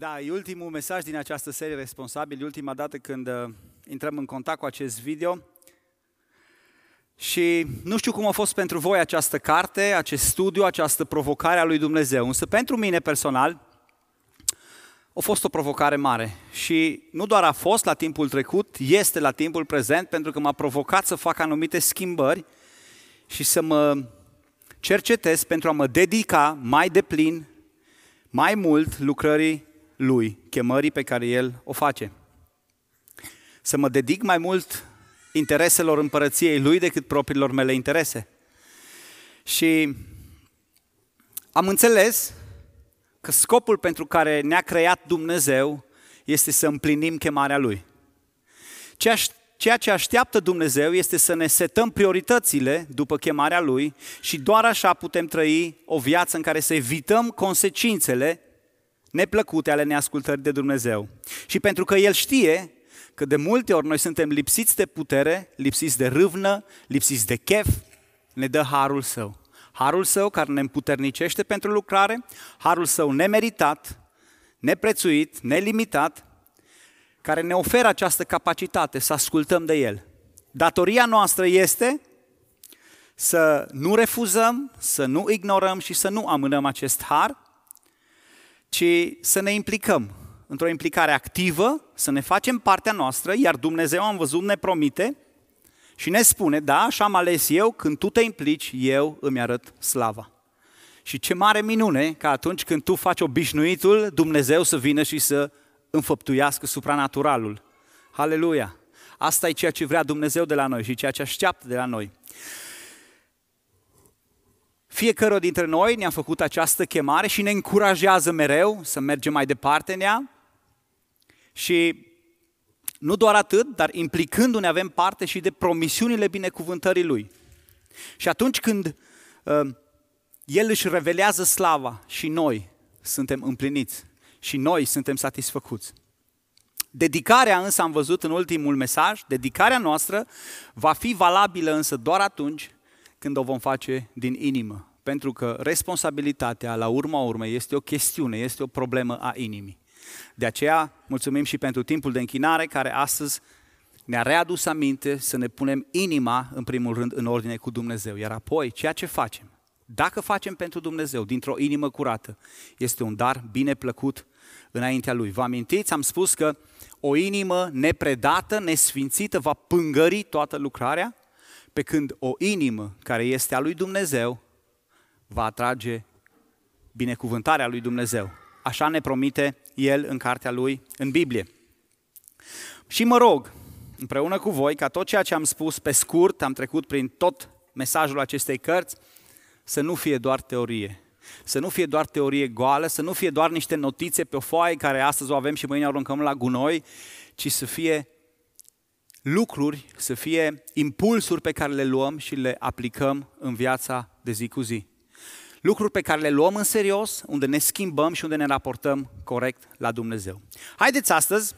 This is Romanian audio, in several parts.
Da, e ultimul mesaj din această serie responsabil, ultima dată când uh, intrăm în contact cu acest video. Și nu știu cum a fost pentru voi această carte, acest studiu, această provocare a lui Dumnezeu, însă pentru mine personal a fost o provocare mare. Și nu doar a fost la timpul trecut, este la timpul prezent, pentru că m-a provocat să fac anumite schimbări și să mă cercetez pentru a mă dedica mai deplin, mai mult lucrării lui, chemării pe care el o face. Să mă dedic mai mult intereselor împărăției lui decât propriilor mele interese. Și am înțeles că scopul pentru care ne-a creat Dumnezeu este să împlinim chemarea lui. Ceea ce așteaptă Dumnezeu este să ne setăm prioritățile după chemarea Lui și doar așa putem trăi o viață în care să evităm consecințele neplăcute ale neascultării de Dumnezeu. Și pentru că El știe că de multe ori noi suntem lipsiți de putere, lipsiți de râvnă, lipsiți de chef, ne dă harul Său. Harul Său care ne împuternicește pentru lucrare, harul Său nemeritat, neprețuit, nelimitat, care ne oferă această capacitate să ascultăm de El. Datoria noastră este să nu refuzăm, să nu ignorăm și să nu amânăm acest har, ci să ne implicăm într-o implicare activă, să ne facem partea noastră, iar Dumnezeu, am văzut, ne promite și ne spune, da, așa am ales eu, când tu te implici, eu îmi arăt slava. Și ce mare minune că atunci când tu faci obișnuitul, Dumnezeu să vină și să înfăptuiască supranaturalul. Haleluia! Asta e ceea ce vrea Dumnezeu de la noi și ceea ce așteaptă de la noi. Fiecare dintre noi ne-a făcut această chemare și ne încurajează mereu să mergem mai departe în ea. Și nu doar atât, dar implicându-ne avem parte și de promisiunile binecuvântării Lui. Și atunci când uh, El își revelează slava și noi suntem împliniți și noi suntem satisfăcuți. Dedicarea însă, am văzut în ultimul mesaj, dedicarea noastră va fi valabilă însă doar atunci când o vom face din inimă. Pentru că responsabilitatea, la urma urmei, este o chestiune, este o problemă a inimii. De aceea, mulțumim și pentru timpul de închinare care astăzi ne-a readus aminte să ne punem inima, în primul rând, în ordine cu Dumnezeu. Iar apoi, ceea ce facem, dacă facem pentru Dumnezeu, dintr-o inimă curată, este un dar bine plăcut înaintea Lui. Vă amintiți? Am spus că o inimă nepredată, nesfințită, va pângări toată lucrarea, pe când o inimă care este a lui Dumnezeu va atrage binecuvântarea lui Dumnezeu. Așa ne promite El în cartea Lui, în Biblie. Și mă rog, împreună cu voi, ca tot ceea ce am spus pe scurt, am trecut prin tot mesajul acestei cărți, să nu fie doar teorie. Să nu fie doar teorie goală, să nu fie doar niște notițe pe o foaie care astăzi o avem și mâine o aruncăm la gunoi, ci să fie lucruri, să fie impulsuri pe care le luăm și le aplicăm în viața de zi cu zi. Lucruri pe care le luăm în serios, unde ne schimbăm și unde ne raportăm corect la Dumnezeu. Haideți astăzi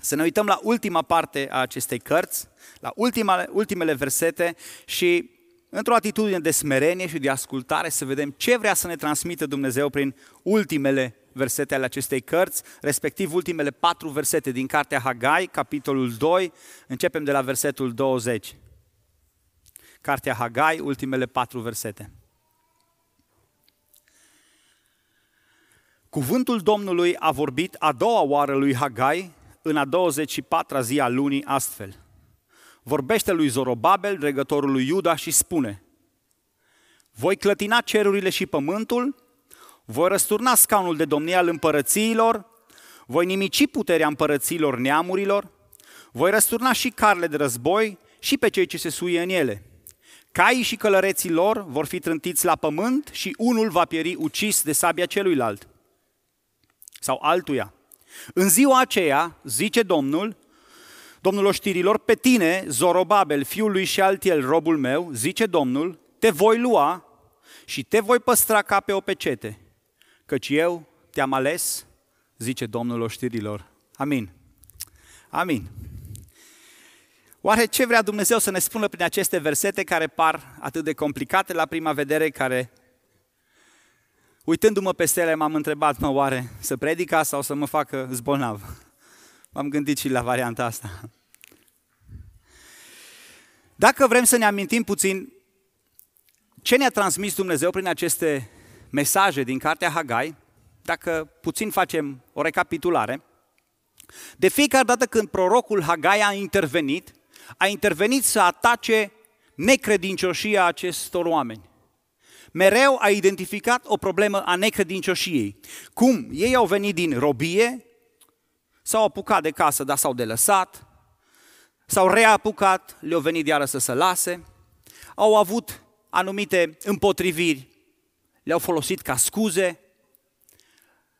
să ne uităm la ultima parte a acestei cărți, la ultimele, ultimele versete și într-o atitudine de smerenie și de ascultare să vedem ce vrea să ne transmită Dumnezeu prin ultimele versete ale acestei cărți, respectiv ultimele patru versete din cartea Hagai, capitolul 2, începem de la versetul 20. Cartea Hagai, ultimele patru versete. Cuvântul Domnului a vorbit a doua oară lui Hagai în a 24-a zi a lunii astfel. Vorbește lui Zorobabel, regătorul lui Iuda și spune Voi clătina cerurile și pământul, voi răsturna scaunul de domnie al împărățiilor, voi nimici puterea împărățiilor neamurilor, voi răsturna și carle de război și pe cei ce se suie în ele. Caii și călăreții lor vor fi trântiți la pământ și unul va pieri ucis de sabia celuilalt sau altuia. În ziua aceea, zice Domnul, Domnul oștirilor, pe tine, Zorobabel, fiul lui Shealtiel, robul meu, zice Domnul, te voi lua și te voi păstra ca pe o pecete, căci eu te-am ales, zice Domnul oștirilor. Amin. Amin. Oare ce vrea Dumnezeu să ne spună prin aceste versete care par atât de complicate la prima vedere, care Uitându-mă peste ele, m-am întrebat, mă, oare să predica sau să mă facă zbolnav? M-am gândit și la varianta asta. Dacă vrem să ne amintim puțin ce ne-a transmis Dumnezeu prin aceste mesaje din cartea Hagai, dacă puțin facem o recapitulare, de fiecare dată când prorocul Hagai a intervenit, a intervenit să atace necredincioșia acestor oameni. Mereu a identificat o problemă a necredincioșiei. Cum ei au venit din robie, s-au apucat de casă, dar s-au delăsat, s-au reapucat, le-au venit iară să se lase, au avut anumite împotriviri, le-au folosit ca scuze,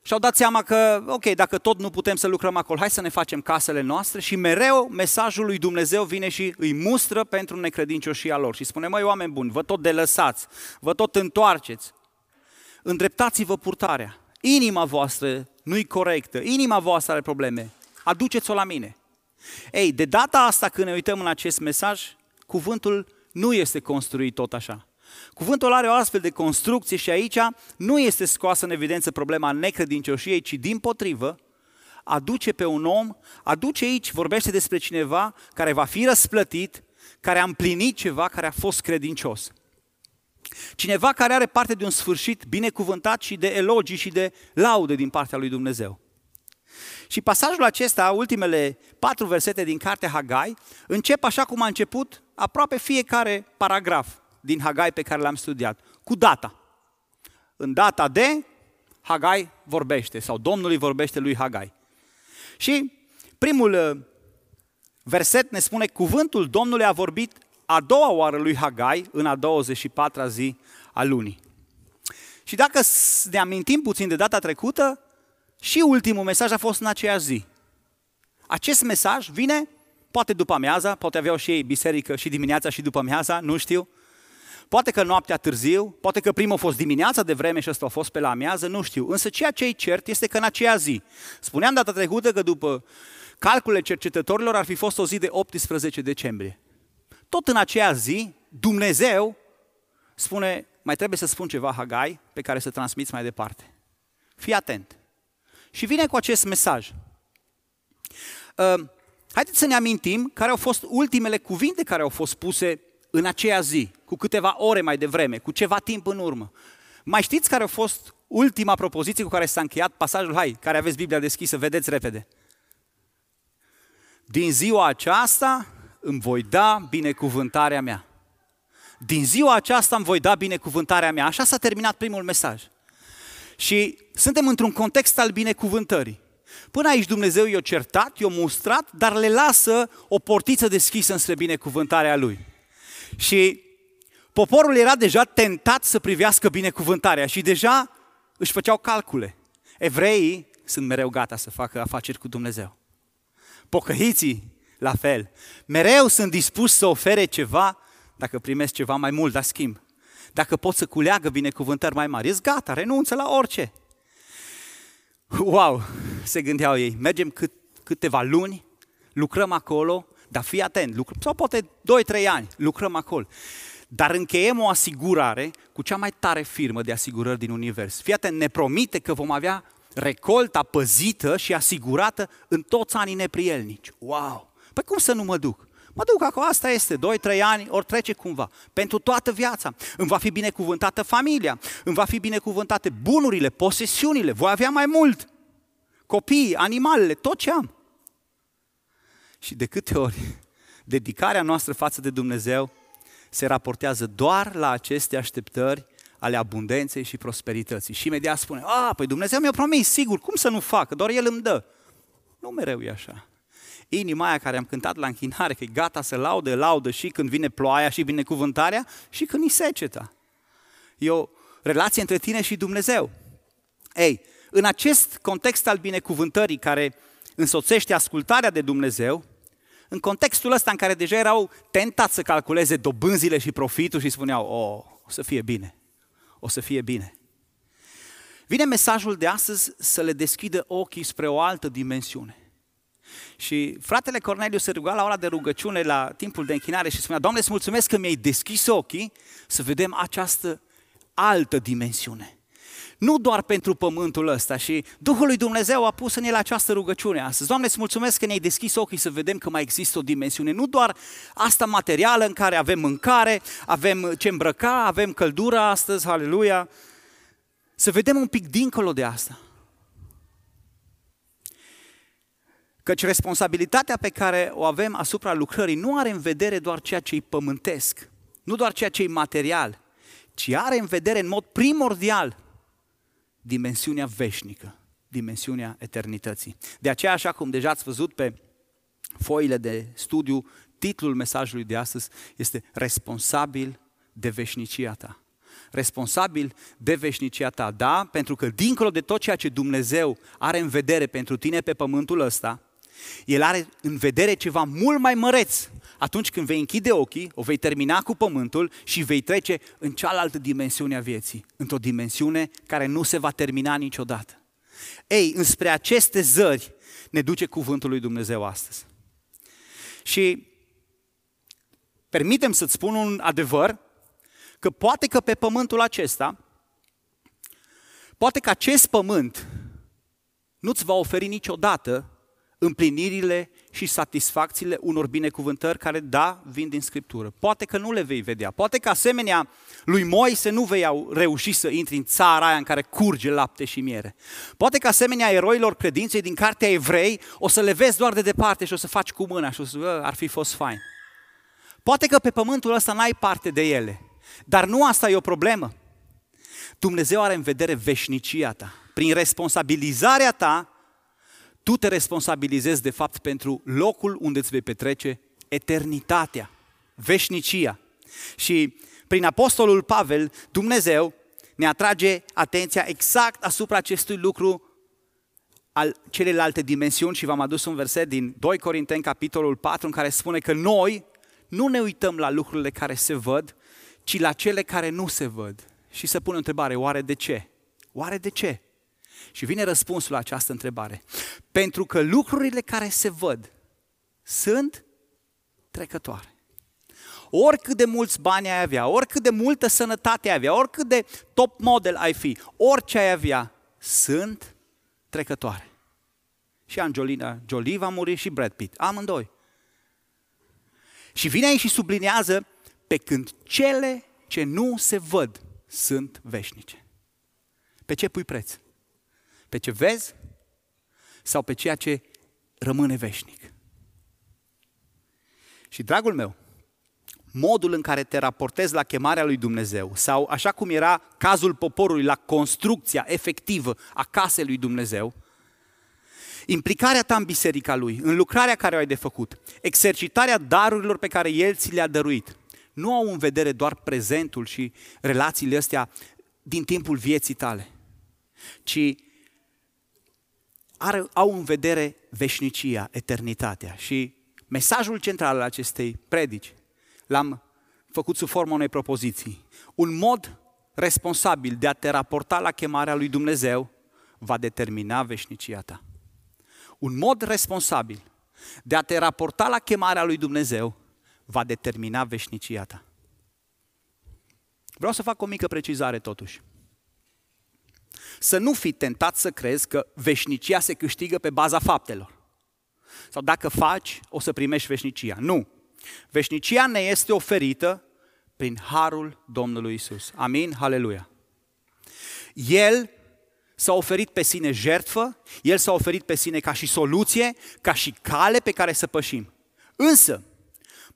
și-au dat seama că, ok, dacă tot nu putem să lucrăm acolo, hai să ne facem casele noastre și mereu mesajul lui Dumnezeu vine și îi mustră pentru necredincioșia lor. Și spune, măi oameni buni, vă tot delăsați, vă tot întoarceți, îndreptați-vă purtarea, inima voastră nu-i corectă, inima voastră are probleme, aduceți-o la mine. Ei, de data asta când ne uităm în acest mesaj, cuvântul nu este construit tot așa. Cuvântul are o astfel de construcție și aici nu este scoasă în evidență problema necredincioșiei, ci din potrivă, aduce pe un om, aduce aici, vorbește despre cineva care va fi răsplătit, care a împlinit ceva, care a fost credincios. Cineva care are parte de un sfârșit binecuvântat și de elogii și de laude din partea lui Dumnezeu. Și pasajul acesta, ultimele patru versete din cartea Hagai, încep așa cum a început aproape fiecare paragraf din Hagai pe care l-am studiat, cu data. În data de, Hagai vorbește, sau Domnul îi vorbește lui Hagai. Și primul uh, verset ne spune, cuvântul Domnului a vorbit a doua oară lui Hagai în a 24-a zi a lunii. Și dacă ne amintim puțin de data trecută, și ultimul mesaj a fost în aceeași zi. Acest mesaj vine, poate după amiaza, poate aveau și ei biserică și dimineața și după amiaza, nu știu, Poate că noaptea târziu, poate că primul a fost dimineața de vreme și ăsta a fost pe la amiază, nu știu. Însă ceea ce e cert este că în aceea zi, spuneam data trecută că după calculele cercetătorilor ar fi fost o zi de 18 decembrie. Tot în aceea zi, Dumnezeu spune, mai trebuie să spun ceva, Hagai, pe care să transmiți mai departe. Fii atent. Și vine cu acest mesaj. Uh, haideți să ne amintim care au fost ultimele cuvinte care au fost puse în aceea zi, cu câteva ore mai devreme, cu ceva timp în urmă. Mai știți care a fost ultima propoziție cu care s-a încheiat pasajul? Hai, care aveți Biblia deschisă, vedeți repede. Din ziua aceasta îmi voi da binecuvântarea mea. Din ziua aceasta îmi voi da binecuvântarea mea. Așa s-a terminat primul mesaj. Și suntem într-un context al binecuvântării. Până aici Dumnezeu i-a certat, i-a mustrat, dar le lasă o portiță deschisă înspre binecuvântarea Lui. Și poporul era deja tentat să privească binecuvântarea și deja își făceau calcule. Evreii sunt mereu gata să facă afaceri cu Dumnezeu. Pocăiții, la fel. Mereu sunt dispuși să ofere ceva dacă primesc ceva mai mult la schimb. Dacă pot să culeagă binecuvântări mai mari, ești gata, renunță la orice. Wow, se gândeau ei, mergem cât, câteva luni, lucrăm acolo, dar fii atent, lucr- sau poate 2-3 ani, lucrăm acolo. Dar încheiem o asigurare cu cea mai tare firmă de asigurări din univers. Fii atent, ne promite că vom avea recolta păzită și asigurată în toți anii neprielnici. Wow! Păi cum să nu mă duc? Mă duc acolo, asta este, 2-3 ani, ori trece cumva. Pentru toată viața. Îmi va fi binecuvântată familia, îmi va fi binecuvântate bunurile, posesiunile, voi avea mai mult. Copiii, animalele, tot ce am. Și de câte ori dedicarea noastră față de Dumnezeu se raportează doar la aceste așteptări ale abundenței și prosperității. Și imediat spune, a, păi Dumnezeu mi-a promis, sigur, cum să nu facă, doar El îmi dă. Nu mereu e așa. Inima aia care am cântat la închinare, că e gata să laude, laudă și când vine ploaia și vine cuvântarea și când îi seceta. E o relație între tine și Dumnezeu. Ei, în acest context al binecuvântării care însoțește ascultarea de Dumnezeu, în contextul ăsta în care deja erau tentați să calculeze dobânzile și profitul și spuneau, oh, o să fie bine, o să fie bine. Vine mesajul de astăzi să le deschidă ochii spre o altă dimensiune. Și fratele Corneliu se ruga la ora de rugăciune, la timpul de închinare și spunea, Doamne, îți mulțumesc că mi-ai deschis ochii să vedem această altă dimensiune. Nu doar pentru pământul ăsta și Duhul lui Dumnezeu a pus în el această rugăciune astăzi. Doamne, îți mulțumesc că ne-ai deschis ochii să vedem că mai există o dimensiune, nu doar asta materială în care avem mâncare, avem ce îmbrăca, avem căldura astăzi, haleluia, să vedem un pic dincolo de asta. Căci responsabilitatea pe care o avem asupra lucrării nu are în vedere doar ceea ce-i pământesc, nu doar ceea ce-i material, ci are în vedere în mod primordial dimensiunea veșnică, dimensiunea eternității. De aceea, așa cum deja ați văzut pe foile de studiu, titlul mesajului de astăzi este Responsabil de veșnicia ta. Responsabil de veșnicia ta, da? Pentru că dincolo de tot ceea ce Dumnezeu are în vedere pentru tine pe pământul ăsta, El are în vedere ceva mult mai măreț atunci când vei închide ochii, o vei termina cu pământul și vei trece în cealaltă dimensiune a vieții, într-o dimensiune care nu se va termina niciodată. Ei, înspre aceste zări ne duce cuvântul lui Dumnezeu astăzi. Și permitem să-ți spun un adevăr, că poate că pe pământul acesta, poate că acest pământ nu-ți va oferi niciodată împlinirile și satisfacțiile unor binecuvântări care, da, vin din Scriptură. Poate că nu le vei vedea. Poate că asemenea lui Moise nu vei reuși să intri în țara aia în care curge lapte și miere. Poate că asemenea eroilor credinței din cartea evrei o să le vezi doar de departe și o să faci cu mâna și o să ar fi fost fain. Poate că pe pământul ăsta n-ai parte de ele, dar nu asta e o problemă. Dumnezeu are în vedere veșnicia ta. Prin responsabilizarea ta, tu te responsabilizezi de fapt pentru locul unde îți vei petrece eternitatea, veșnicia. Și prin Apostolul Pavel, Dumnezeu ne atrage atenția exact asupra acestui lucru al celelalte dimensiuni și v-am adus un verset din 2 Corinteni, capitolul 4, în care spune că noi nu ne uităm la lucrurile care se văd, ci la cele care nu se văd. Și se pune o întrebare, oare de ce? Oare de ce? Și vine răspunsul la această întrebare. Pentru că lucrurile care se văd sunt trecătoare. Oricât de mulți bani ai avea, oricât de multă sănătate ai avea, oricât de top model ai fi, orice ai avea, sunt trecătoare. Și Angelina Jolie va muri și Brad Pitt, amândoi. Și vine aici și sublinează pe când cele ce nu se văd sunt veșnice. Pe ce pui preț? Pe ce vezi sau pe ceea ce rămâne veșnic? Și, dragul meu, modul în care te raportezi la chemarea lui Dumnezeu sau așa cum era cazul poporului la construcția efectivă a casei lui Dumnezeu, implicarea ta în biserica lui, în lucrarea care o ai de făcut, exercitarea darurilor pe care el ți le-a dăruit, nu au în vedere doar prezentul și relațiile astea din timpul vieții tale, ci are, au în vedere veșnicia, eternitatea. Și mesajul central al acestei predici l-am făcut sub formă unei propoziții. Un mod responsabil de a te raporta la chemarea lui Dumnezeu va determina veșnicia ta. Un mod responsabil de a te raporta la chemarea lui Dumnezeu va determina veșnicia ta. Vreau să fac o mică precizare totuși să nu fii tentat să crezi că veșnicia se câștigă pe baza faptelor. Sau dacă faci, o să primești veșnicia. Nu. Veșnicia ne este oferită prin harul Domnului Isus. Amin? Haleluia. El s-a oferit pe sine jertfă, El s-a oferit pe sine ca și soluție, ca și cale pe care să pășim. Însă,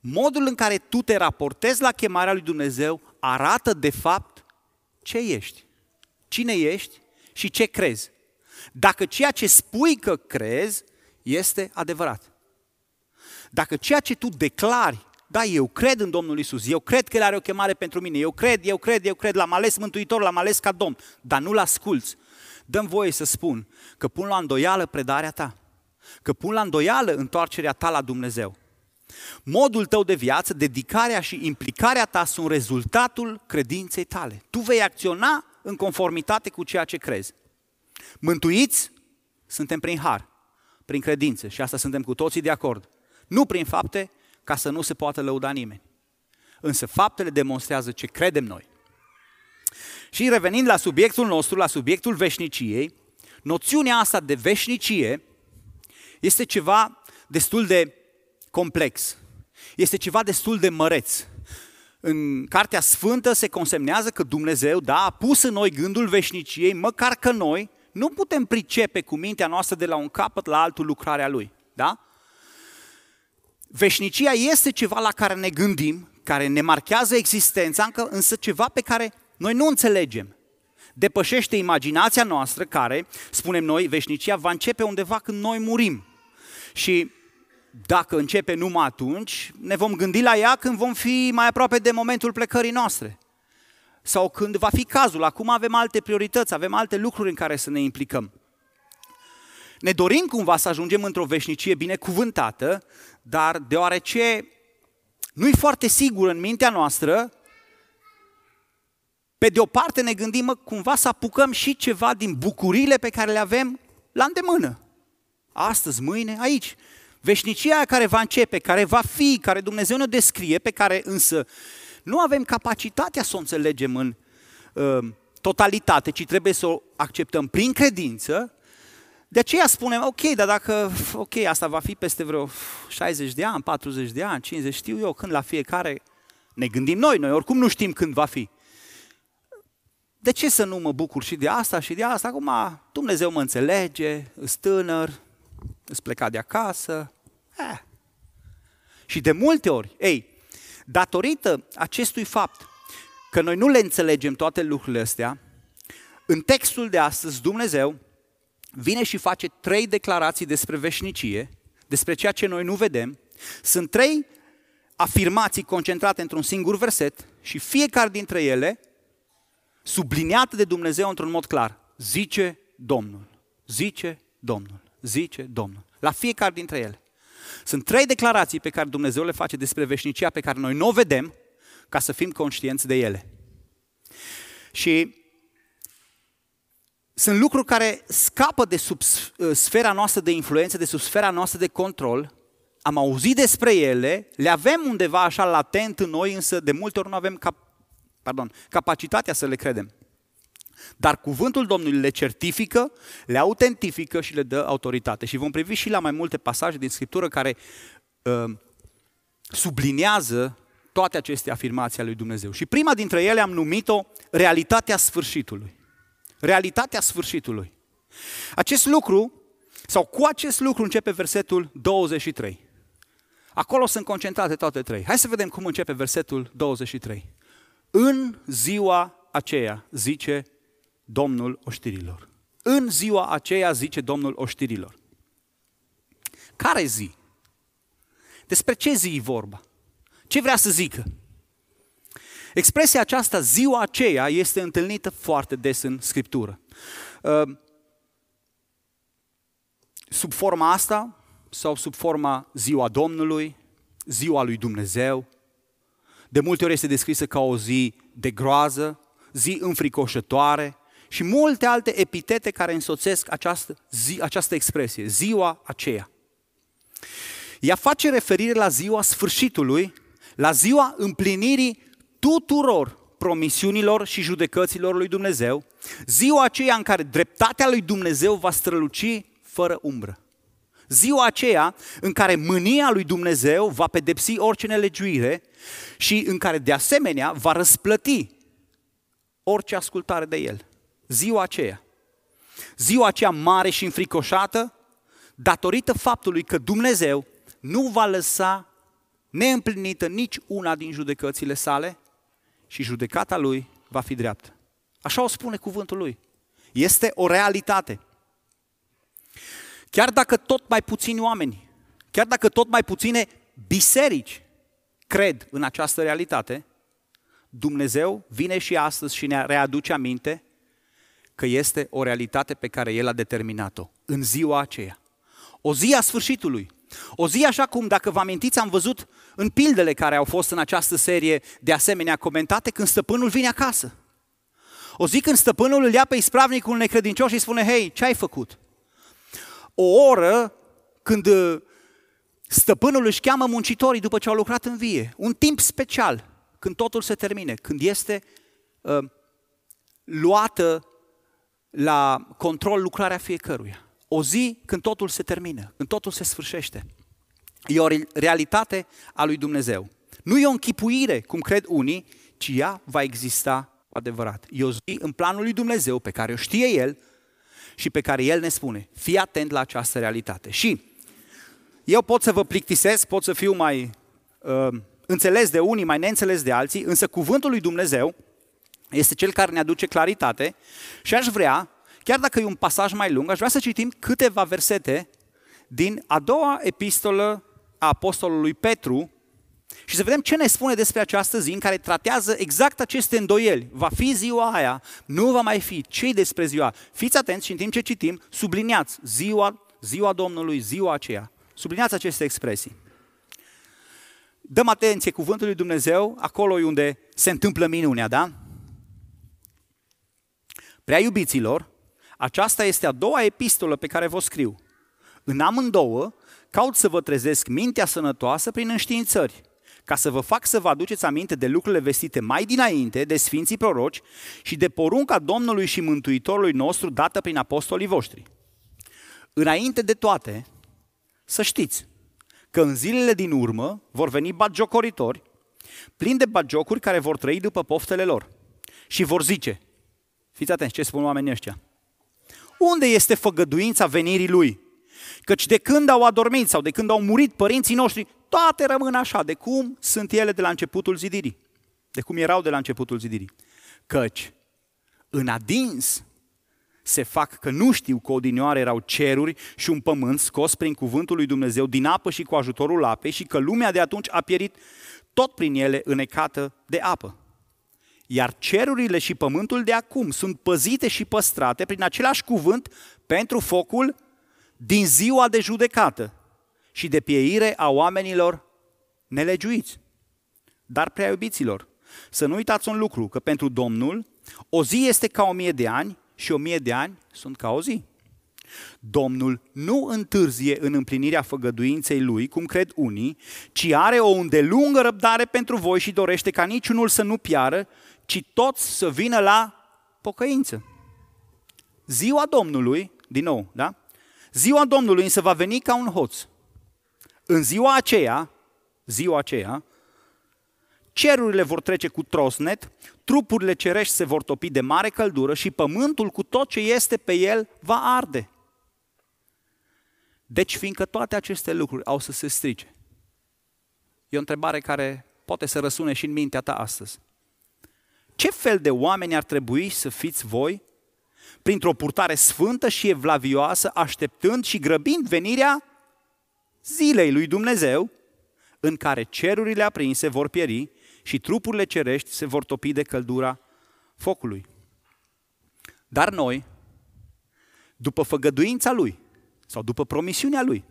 modul în care tu te raportezi la chemarea lui Dumnezeu arată de fapt ce ești. Cine ești și ce crezi. Dacă ceea ce spui că crezi este adevărat. Dacă ceea ce tu declari, da, eu cred în Domnul Isus, eu cred că El are o chemare pentru mine, eu cred, eu cred, eu cred, l-am ales Mântuitor, l-am ales ca Domn, dar nu-L asculți, dăm voie să spun că pun la îndoială predarea ta, că pun la îndoială întoarcerea ta la Dumnezeu. Modul tău de viață, dedicarea și implicarea ta sunt rezultatul credinței tale. Tu vei acționa în conformitate cu ceea ce crezi. Mântuiți suntem prin har, prin credință și asta suntem cu toții de acord. Nu prin fapte, ca să nu se poată lăuda nimeni. Însă faptele demonstrează ce credem noi. Și revenind la subiectul nostru, la subiectul veșniciei, noțiunea asta de veșnicie este ceva destul de complex. Este ceva destul de măreț. În Cartea Sfântă se consemnează că Dumnezeu, da, a pus în noi gândul veșniciei, măcar că noi nu putem pricepe cu mintea noastră de la un capăt la altul lucrarea Lui. Da? Veșnicia este ceva la care ne gândim, care ne marchează existența, însă ceva pe care noi nu înțelegem. Depășește imaginația noastră care, spunem noi, veșnicia va începe undeva când noi murim. Și dacă începe numai atunci, ne vom gândi la ea când vom fi mai aproape de momentul plecării noastre. Sau când va fi cazul. Acum avem alte priorități, avem alte lucruri în care să ne implicăm. Ne dorim cumva să ajungem într-o veșnicie binecuvântată, dar deoarece nu-i foarte sigur în mintea noastră, pe de o parte ne gândim mă, cumva să apucăm și ceva din bucurile pe care le avem la îndemână. Astăzi, mâine, aici. Veșnicia care va începe, care va fi, care Dumnezeu ne descrie, pe care însă nu avem capacitatea să o înțelegem în uh, totalitate, ci trebuie să o acceptăm prin credință, de aceea spunem, ok, dar dacă, ok, asta va fi peste vreo 60 de ani, 40 de ani, 50, știu eu când la fiecare, ne gândim noi, noi oricum nu știm când va fi. De ce să nu mă bucur și de asta și de asta? Acum Dumnezeu mă înțelege, îs tânăr, îți pleca de acasă. Eh. Și de multe ori, ei, datorită acestui fapt că noi nu le înțelegem toate lucrurile astea, în textul de astăzi Dumnezeu vine și face trei declarații despre veșnicie, despre ceea ce noi nu vedem. Sunt trei afirmații concentrate într-un singur verset și fiecare dintre ele subliniată de Dumnezeu într-un mod clar. Zice Domnul, zice Domnul, zice Domnul. La fiecare dintre ele. Sunt trei declarații pe care Dumnezeu le face despre veșnicia pe care noi nu o vedem, ca să fim conștienți de ele. Și sunt lucruri care scapă de sub uh, sfera noastră de influență, de sub sfera noastră de control. Am auzit despre ele, le avem undeva așa latent în noi, însă de multe ori nu avem cap, pardon, capacitatea să le credem. Dar cuvântul Domnului le certifică, le autentifică și le dă autoritate. Și vom privi și la mai multe pasaje din Scriptură care uh, subliniază toate aceste afirmații ale lui Dumnezeu. Și prima dintre ele am numit-o realitatea sfârșitului. Realitatea sfârșitului. Acest lucru, sau cu acest lucru începe versetul 23. Acolo sunt concentrate toate trei. Hai să vedem cum începe versetul 23. În ziua aceea, zice Domnul oștirilor. În ziua aceea, zice Domnul oștirilor. Care zi? Despre ce zi e vorba? Ce vrea să zică? Expresia aceasta, ziua aceea, este întâlnită foarte des în Scriptură. Uh, sub forma asta, sau sub forma ziua Domnului, ziua lui Dumnezeu, de multe ori este descrisă ca o zi de groază, zi înfricoșătoare și multe alte epitete care însoțesc această, zi, această expresie, ziua aceea. Ea face referire la ziua sfârșitului, la ziua împlinirii tuturor promisiunilor și judecăților lui Dumnezeu, ziua aceea în care dreptatea lui Dumnezeu va străluci fără umbră. Ziua aceea în care mânia lui Dumnezeu va pedepsi orice nelegiuire și în care de asemenea va răsplăti orice ascultare de el. Ziua aceea. Ziua aceea mare și înfricoșată, datorită faptului că Dumnezeu nu va lăsa neîmplinită nici una din judecățile sale și judecata lui va fi dreaptă. Așa o spune cuvântul lui. Este o realitate. Chiar dacă tot mai puțini oameni, chiar dacă tot mai puține biserici cred în această realitate, Dumnezeu vine și astăzi și ne readuce aminte că este o realitate pe care El a determinat-o în ziua aceea. O zi a sfârșitului. O zi așa cum, dacă vă amintiți, am văzut în pildele care au fost în această serie de asemenea comentate, când stăpânul vine acasă. O zi când stăpânul îl ia pe ispravnicul necredincios și spune, hei, ce ai făcut? O oră când uh, stăpânul își cheamă muncitorii după ce au lucrat în vie. Un timp special, când totul se termine, când este uh, luată la control lucrarea fiecăruia. O zi când totul se termină, când totul se sfârșește. E o realitate a lui Dumnezeu. Nu e o închipuire, cum cred unii, ci ea va exista adevărat. E o zi în planul lui Dumnezeu pe care o știe El și pe care El ne spune. Fii atent la această realitate. Și eu pot să vă plictisesc, pot să fiu mai uh, înțeles de unii, mai neînțeles de alții, însă cuvântul lui Dumnezeu este cel care ne aduce claritate și aș vrea, chiar dacă e un pasaj mai lung, aș vrea să citim câteva versete din a doua epistolă a apostolului Petru și să vedem ce ne spune despre această zi în care tratează exact aceste îndoieli. Va fi ziua aia, nu va mai fi. ce despre ziua? Fiți atenți și în timp ce citim, subliniați ziua, ziua Domnului, ziua aceea. Subliniați aceste expresii. Dăm atenție cuvântului Dumnezeu acolo unde se întâmplă minunea, da? Prea iubiților, aceasta este a doua epistolă pe care vă scriu. În amândouă, caut să vă trezesc mintea sănătoasă prin înștiințări, ca să vă fac să vă aduceți aminte de lucrurile vestite mai dinainte de Sfinții Proroci și de porunca Domnului și Mântuitorului nostru dată prin apostolii voștri. Înainte de toate, să știți că în zilele din urmă vor veni batjocoritori, plini de batjocuri care vor trăi după poftele lor și vor zice, fiți atenți ce spun oamenii ăștia, unde este făgăduința venirii lui? Căci de când au adormit sau de când au murit părinții noștri, toate rămân așa, de cum sunt ele de la începutul zidirii. De cum erau de la începutul zidirii. Căci în adins se fac că nu știu că odinioare erau ceruri și un pământ scos prin cuvântul lui Dumnezeu din apă și cu ajutorul apei și că lumea de atunci a pierit tot prin ele înecată de apă. Iar cerurile și pământul de acum sunt păzite și păstrate prin același cuvânt pentru focul din ziua de judecată și de pieire a oamenilor nelegiuiți. Dar prea iubiților, să nu uitați un lucru, că pentru Domnul o zi este ca o mie de ani și o mie de ani sunt ca o zi. Domnul nu întârzie în împlinirea făgăduinței lui, cum cred unii, ci are o îndelungă răbdare pentru voi și dorește ca niciunul să nu piară, ci toți să vină la pocăință. Ziua Domnului, din nou, da? Ziua Domnului însă va veni ca un hoț. În ziua aceea, ziua aceea, cerurile vor trece cu trosnet, trupurile cerești se vor topi de mare căldură și pământul cu tot ce este pe el va arde. Deci, fiindcă toate aceste lucruri au să se strice, e o întrebare care poate să răsune și în mintea ta astăzi. Ce fel de oameni ar trebui să fiți voi printr-o purtare sfântă și evlavioasă, așteptând și grăbind venirea zilei lui Dumnezeu, în care cerurile aprinse vor pieri și trupurile cerești se vor topi de căldura focului. Dar noi, după făgăduința Lui sau după promisiunea Lui,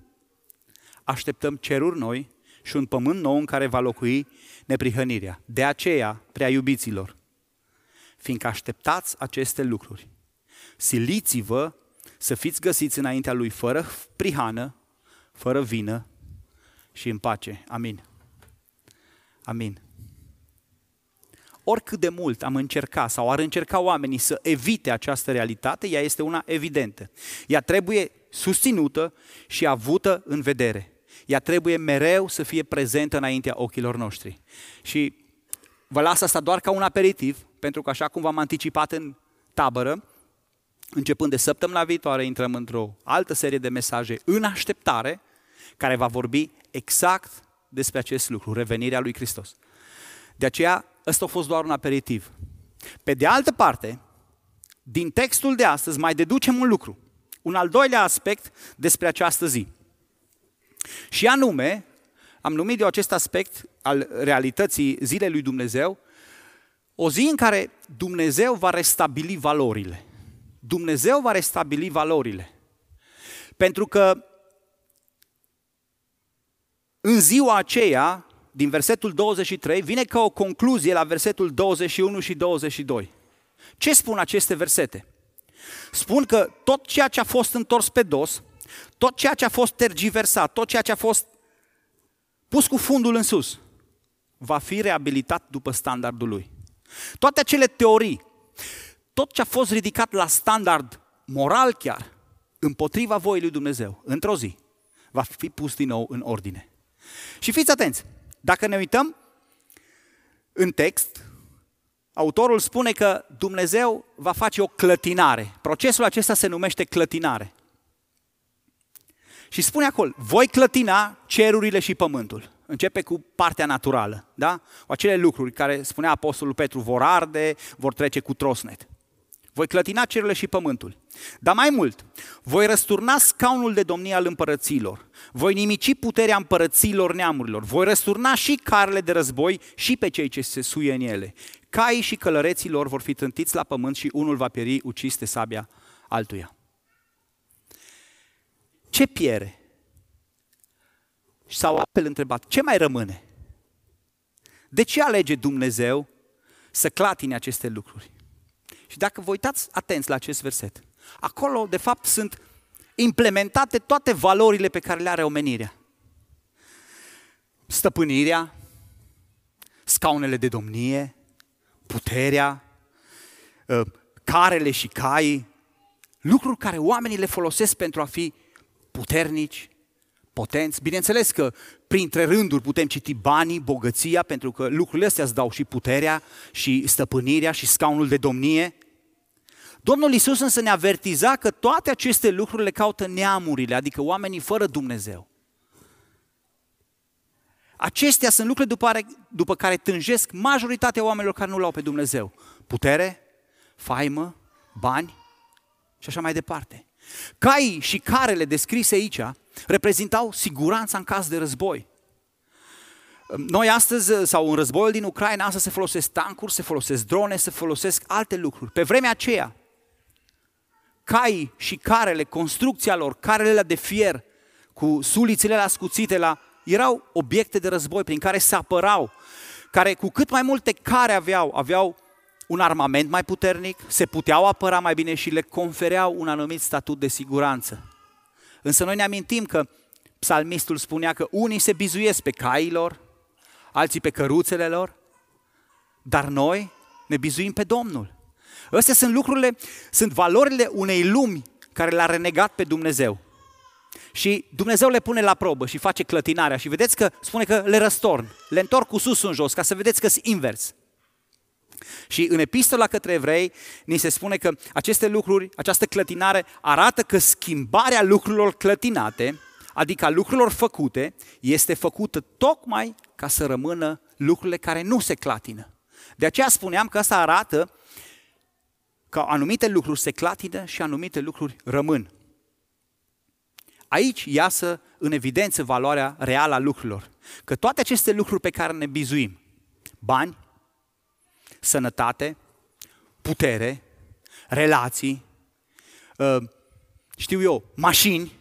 așteptăm ceruri noi și un pământ nou în care va locui neprihănirea. De aceea, prea iubiților, fiindcă așteptați aceste lucruri, siliți-vă să fiți găsiți înaintea Lui fără prihană, fără vină și în pace. Amin. Amin oricât de mult am încercat sau ar încerca oamenii să evite această realitate, ea este una evidentă. Ea trebuie susținută și avută în vedere. Ea trebuie mereu să fie prezentă înaintea ochilor noștri. Și vă las asta doar ca un aperitiv, pentru că așa cum v-am anticipat în tabără, începând de săptămâna viitoare, intrăm într-o altă serie de mesaje în așteptare, care va vorbi exact despre acest lucru, revenirea lui Hristos. De aceea ăsta a fost doar un aperitiv. Pe de altă parte, din textul de astăzi mai deducem un lucru, un al doilea aspect despre această zi. Și anume, am numit eu acest aspect al realității zilei lui Dumnezeu, o zi în care Dumnezeu va restabili valorile. Dumnezeu va restabili valorile. Pentru că în ziua aceea din versetul 23 vine ca o concluzie la versetul 21 și 22. Ce spun aceste versete? Spun că tot ceea ce a fost întors pe dos, tot ceea ce a fost tergiversat, tot ceea ce a fost pus cu fundul în sus, va fi reabilitat după standardul lui. Toate acele teorii, tot ce a fost ridicat la standard moral chiar, împotriva voii lui Dumnezeu, într-o zi, va fi pus din nou în ordine. Și fiți atenți, dacă ne uităm în text, autorul spune că Dumnezeu va face o clătinare. Procesul acesta se numește clătinare. Și spune acolo, voi clătina cerurile și pământul. Începe cu partea naturală, da? Cu acele lucruri care spunea Apostolul Petru, vor arde, vor trece cu trosnet. Voi clătina cerurile și pământul. Dar mai mult, voi răsturna scaunul de domnie al împărăților. Voi nimici puterea împărăților neamurilor. Voi răsturna și carele de război și pe cei ce se suie în ele. Caii și călăreții lor vor fi trântiți la pământ și unul va pieri ucis de sabia altuia. Ce piere? S-au apel întrebat, ce mai rămâne? De ce alege Dumnezeu să clatine aceste lucruri? Și dacă vă uitați atenți la acest verset, acolo de fapt sunt implementate toate valorile pe care le are omenirea. Stăpânirea, scaunele de domnie, puterea, ă, carele și caii, lucruri care oamenii le folosesc pentru a fi puternici, potenți. Bineînțeles că printre rânduri putem citi banii, bogăția, pentru că lucrurile astea îți dau și puterea, și stăpânirea, și scaunul de domnie. Domnul Isus însă ne avertiza că toate aceste lucruri le caută neamurile, adică oamenii fără Dumnezeu. Acestea sunt lucruri după care, după care tânjesc majoritatea oamenilor care nu l-au pe Dumnezeu. Putere, faimă, bani și așa mai departe. Caii și carele descrise aici reprezentau siguranța în caz de război. Noi astăzi, sau în războiul din Ucraina, astăzi se folosesc tancuri, se folosesc drone, se folosesc alte lucruri. Pe vremea aceea, cai și carele, construcția lor, carele de fier, cu sulițele la scuțite la, erau obiecte de război prin care se apărau, care cu cât mai multe care aveau, aveau un armament mai puternic, se puteau apăra mai bine și le confereau un anumit statut de siguranță. Însă noi ne amintim că psalmistul spunea că unii se bizuiesc pe cailor, alții pe căruțele lor, dar noi ne bizuim pe Domnul. Astea sunt lucrurile, sunt valorile unei lumi care l-a renegat pe Dumnezeu. Și Dumnezeu le pune la probă și face clătinarea și vedeți că spune că le răstorn, le întorc cu sus în jos, ca să vedeți că sunt invers. Și în epistola către evrei ni se spune că aceste lucruri, această clătinare arată că schimbarea lucrurilor clătinate, adică a lucrurilor făcute, este făcută tocmai ca să rămână lucrurile care nu se clatină. De aceea spuneam că asta arată că anumite lucruri se clatină și anumite lucruri rămân. Aici iasă în evidență valoarea reală a lucrurilor. Că toate aceste lucruri pe care ne bizuim, bani, sănătate, putere, relații, ă, știu eu, mașini,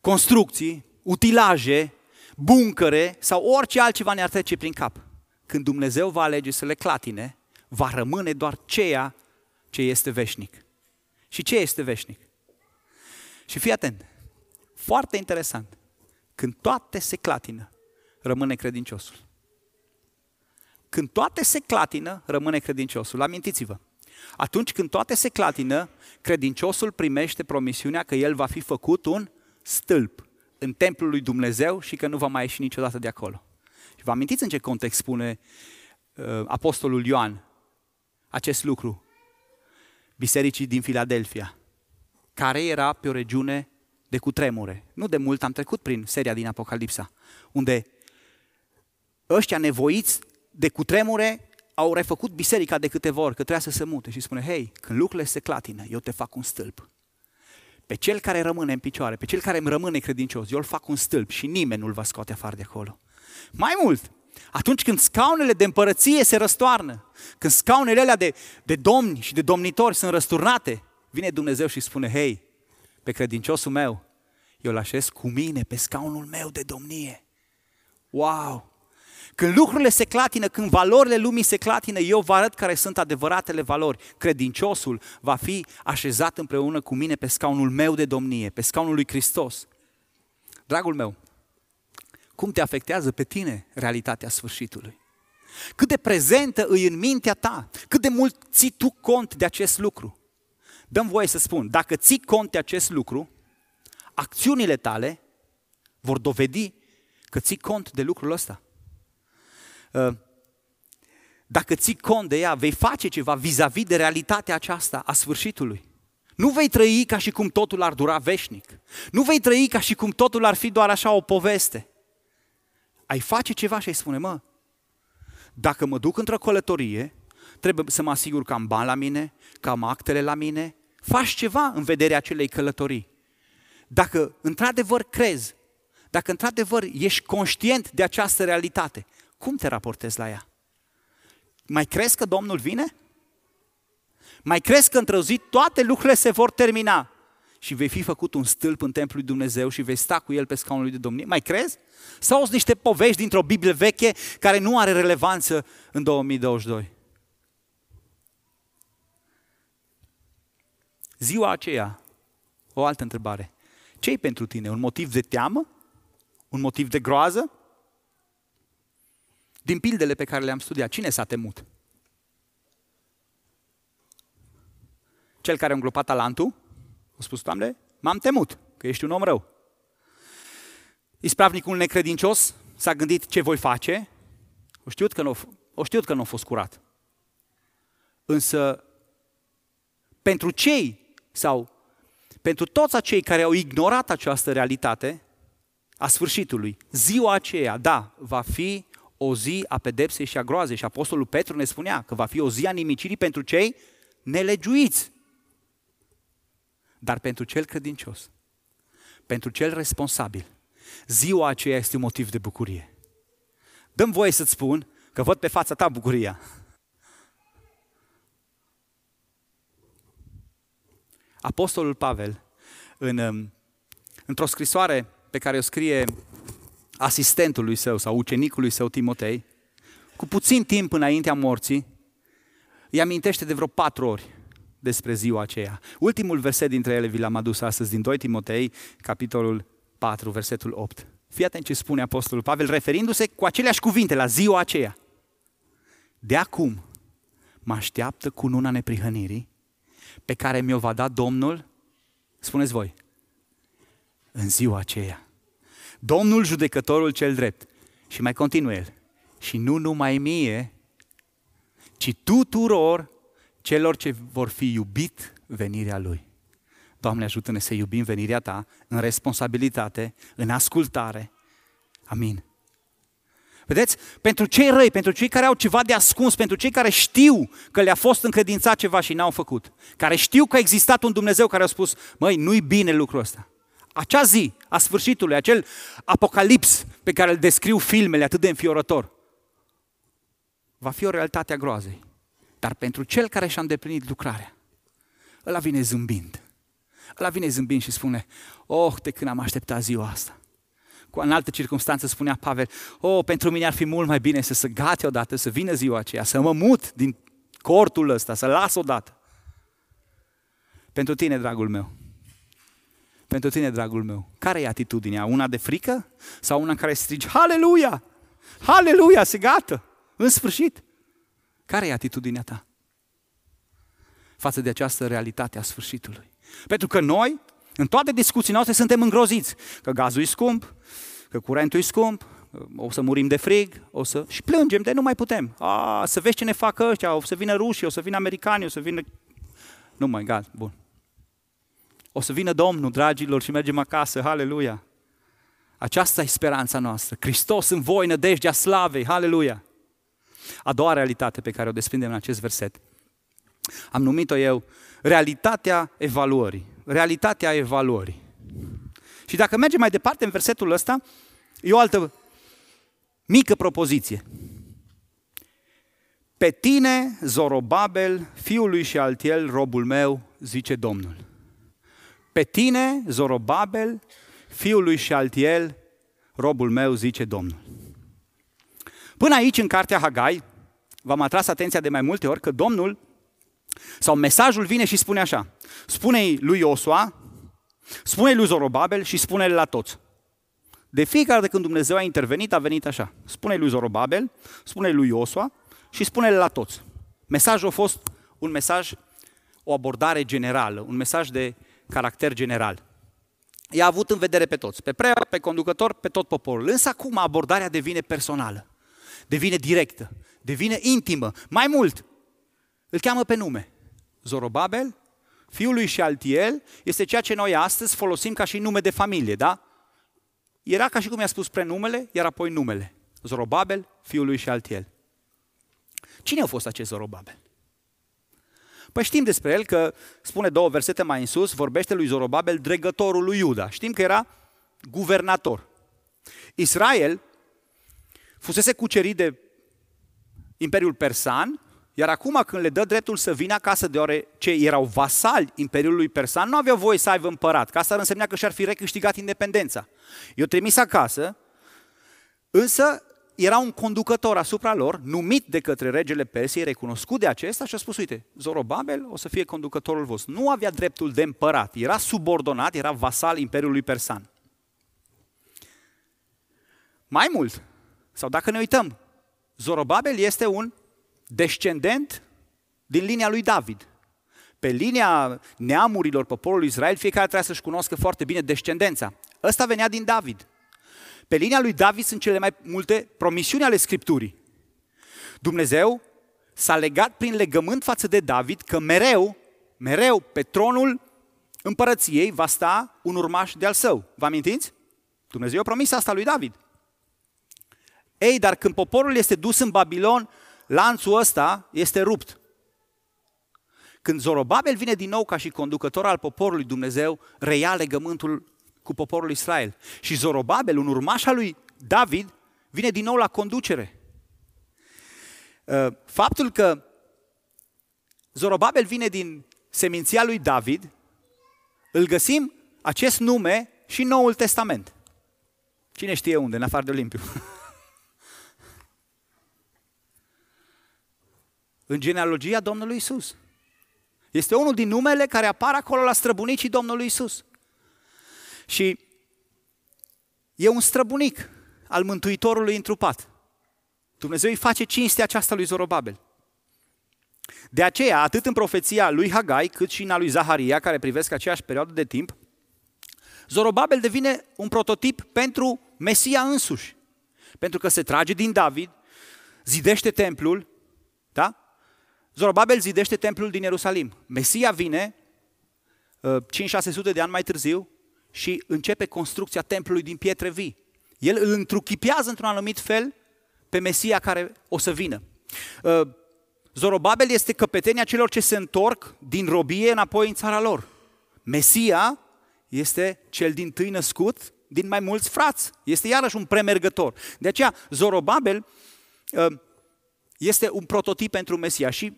construcții, utilaje, buncăre sau orice altceva ne-ar trece prin cap. Când Dumnezeu va alege să le clatine, va rămâne doar ceea ce este veșnic. Și ce este veșnic? Și fii atent, foarte interesant, când toate se clatină, rămâne credinciosul. Când toate se clatină, rămâne credinciosul. Amintiți-vă, atunci când toate se clatină, credinciosul primește promisiunea că el va fi făcut un stâlp în templul lui Dumnezeu și că nu va mai ieși niciodată de acolo. Și vă amintiți în ce context spune uh, Apostolul Ioan acest lucru? Bisericii din Filadelfia, care era pe o regiune de cutremure. Nu de mult am trecut prin seria din Apocalipsa, unde ăștia nevoiți de cutremure au refăcut biserica de câteva ori, că trebuia să se mute și spune, hei, când lucrurile se clatină, eu te fac un stâlp. Pe cel care rămâne în picioare, pe cel care îmi rămâne credincios, eu îl fac un stâlp și nimeni nu-l va scoate afară de acolo. Mai mult, atunci când scaunele de împărăție se răstoarnă, când scaunele alea de, de domni și de domnitori sunt răsturnate, vine Dumnezeu și spune, hei, pe credinciosul meu, eu îl așez cu mine pe scaunul meu de domnie. Wow! Când lucrurile se clatină, când valorile lumii se clatină, eu vă arăt care sunt adevăratele valori. Credinciosul va fi așezat împreună cu mine pe scaunul meu de domnie, pe scaunul lui Hristos. Dragul meu, cum te afectează pe tine realitatea sfârșitului? Cât de prezentă îi în mintea ta, cât de mult ții tu cont de acest lucru. Dăm voie să spun, dacă ții cont de acest lucru, acțiunile tale vor dovedi că ții cont de lucrul ăsta. Uh, dacă ții cont de ea, vei face ceva vis-a-vis de realitatea aceasta a sfârșitului. Nu vei trăi ca și cum totul ar dura veșnic. Nu vei trăi ca și cum totul ar fi doar așa o poveste. Ai face ceva și ai spune, mă, dacă mă duc într-o călătorie, trebuie să mă asigur că am bani la mine, că am actele la mine, faci ceva în vederea acelei călătorii. Dacă într-adevăr crezi, dacă într-adevăr ești conștient de această realitate, cum te raportezi la ea? Mai crezi că Domnul vine? Mai crezi că într-o zi toate lucrurile se vor termina și vei fi făcut un stâlp în templul lui Dumnezeu și vei sta cu el pe scaunul lui de domnie? Mai crezi? Sau sunt niște povești dintr-o Biblie veche care nu are relevanță în 2022? Ziua aceea, o altă întrebare. ce e pentru tine? Un motiv de teamă? Un motiv de groază? Din pildele pe care le-am studiat, cine s-a temut? Cel care a înglopat talentul? A spus, Doamne, m-am temut că ești un om rău. Ispravnicul necredincios s-a gândit ce voi face, o știut că nu, o știut că nu a fost curat. Însă, pentru cei sau pentru toți acei care au ignorat această realitate a sfârșitului, ziua aceea, da, va fi o zi a pedepsei și a groazei. Și Apostolul Petru ne spunea că va fi o zi a nimicirii pentru cei nelegiuiți. Dar pentru cel credincios, pentru cel responsabil, ziua aceea este un motiv de bucurie. Dăm voie să-ți spun că văd pe fața ta bucuria. Apostolul Pavel, în, um, într-o scrisoare pe care o scrie asistentului său sau ucenicului său Timotei, cu puțin timp înaintea morții, îi amintește de vreo patru ori despre ziua aceea. Ultimul verset dintre ele vi l-am adus astăzi din 2 Timotei, capitolul 4, versetul 8. Fii atent ce spune Apostolul Pavel, referindu-se cu aceleași cuvinte la ziua aceea. De acum mă așteaptă cu luna neprihănirii pe care mi-o va da Domnul, spuneți voi, în ziua aceea. Domnul judecătorul cel drept. Și mai continuă el. Și nu numai mie, ci tuturor celor ce vor fi iubit venirea Lui. Doamne, ajută-ne să iubim venirea Ta în responsabilitate, în ascultare. Amin. Vedeți? Pentru cei răi, pentru cei care au ceva de ascuns, pentru cei care știu că le-a fost încredințat ceva și n-au făcut, care știu că a existat un Dumnezeu care a spus, măi, nu-i bine lucrul ăsta. Acea zi a sfârșitului, acel apocalips pe care îl descriu filmele atât de înfiorător, va fi o realitate a groazei. Dar pentru cel care și-a îndeplinit lucrarea, ăla vine zâmbind. Ăla vine zâmbind și spune, oh, de când am așteptat ziua asta. Cu în altă circunstanță spunea Pavel, oh, pentru mine ar fi mult mai bine să se gate odată, să vină ziua aceea, să mă mut din cortul ăsta, să las odată. Pentru tine, dragul meu, pentru tine, dragul meu, care e atitudinea? Una de frică sau una în care strigi, Haleluia! Haleluia, se gata! În sfârșit! Care e atitudinea ta? Față de această realitate a sfârșitului. Pentru că noi, în toate discuțiile noastre, suntem îngroziți. Că gazul e scump, că curentul e scump, o să murim de frig, o să... și plângem de nu mai putem. A, să vezi ce ne fac ăștia, o să vină rușii, o să vină americani, o să vină... Nu mai, gata, bun. O să vină Domnul, dragilor, și mergem acasă, haleluia. Aceasta e speranța noastră. Hristos în voi, nădejdea slavei, haleluia. A doua realitate pe care o desprindem în acest verset. Am numit-o eu realitatea evaluării. Realitatea evaluării. Și dacă mergem mai departe în versetul ăsta, e o altă mică propoziție. Pe tine, Zorobabel, fiul lui și Altiel, robul meu, zice Domnul. Pe tine, Zorobabel, fiul lui Altiel, robul meu, zice Domnul. Până aici, în cartea Hagai, v-am atras atenția de mai multe ori că Domnul, sau mesajul vine și spune așa, spune lui Iosua, spune lui Zorobabel și spune la toți. De fiecare dată când Dumnezeu a intervenit, a venit așa. Spune lui Zorobabel, spune lui Iosua și spune-le la toți. Mesajul a fost un mesaj, o abordare generală, un mesaj de caracter general. I-a avut în vedere pe toți, pe preot, pe conducător, pe tot poporul. Însă acum abordarea devine personală, devine directă, devine intimă. Mai mult, îl cheamă pe nume. Zorobabel, fiul lui Shealtiel, este ceea ce noi astăzi folosim ca și nume de familie, da? Era ca și cum i-a spus prenumele, iar apoi numele. Zorobabel, fiul lui Shealtiel. Cine a fost acest Zorobabel? Păi știm despre el că, spune două versete mai în sus, vorbește lui Zorobabel, dregătorul lui Iuda. Știm că era guvernator. Israel fusese cucerit de Imperiul Persan, iar acum când le dă dreptul să vină acasă, deoarece erau vasali Imperiului Persan, nu aveau voie să aibă împărat, că asta ar însemna că și-ar fi recâștigat independența. Eu trimis acasă, însă era un conducător asupra lor, numit de către regele Persiei, recunoscut de acesta și a spus, uite, Zorobabel o să fie conducătorul vostru. Nu avea dreptul de împărat, era subordonat, era vasal Imperiului Persan. Mai mult, sau dacă ne uităm, Zorobabel este un descendent din linia lui David. Pe linia neamurilor poporului Israel, fiecare trebuie să-și cunoască foarte bine descendența. Ăsta venea din David. Pe linia lui David sunt cele mai multe promisiuni ale Scripturii. Dumnezeu s-a legat prin legământ față de David că mereu, mereu pe tronul împărăției va sta un urmaș de al său. Vă amintiți? Dumnezeu a promis asta lui David. Ei, dar când poporul este dus în Babilon, lanțul ăsta este rupt. Când Zorobabel vine din nou ca și conducător al poporului Dumnezeu, reia legământul cu poporul Israel. Și Zorobabel, un urmaș al lui David, vine din nou la conducere. Uh, faptul că Zorobabel vine din seminția lui David, îl găsim acest nume și în Noul Testament. Cine știe unde, în afară de Olimpiu? în genealogia Domnului Isus. Este unul din numele care apar acolo la străbunicii Domnului Isus. Și e un străbunic al Mântuitorului întrupat. Dumnezeu îi face cinstea aceasta lui Zorobabel. De aceea, atât în profeția lui Hagai, cât și în a lui Zaharia, care privesc aceeași perioadă de timp, Zorobabel devine un prototip pentru Mesia însuși. Pentru că se trage din David, zidește templul, da? Zorobabel zidește templul din Ierusalim. Mesia vine 5-600 uh, de ani mai târziu și începe construcția templului din pietre vii. El îl întruchipează într-un anumit fel pe Mesia care o să vină. Uh, Zorobabel este căpetenia celor ce se întorc din robie înapoi în țara lor. Mesia este cel din tâi născut din mai mulți frați. Este iarăși un premergător. De aceea, Zorobabel uh, este un prototip pentru Mesia și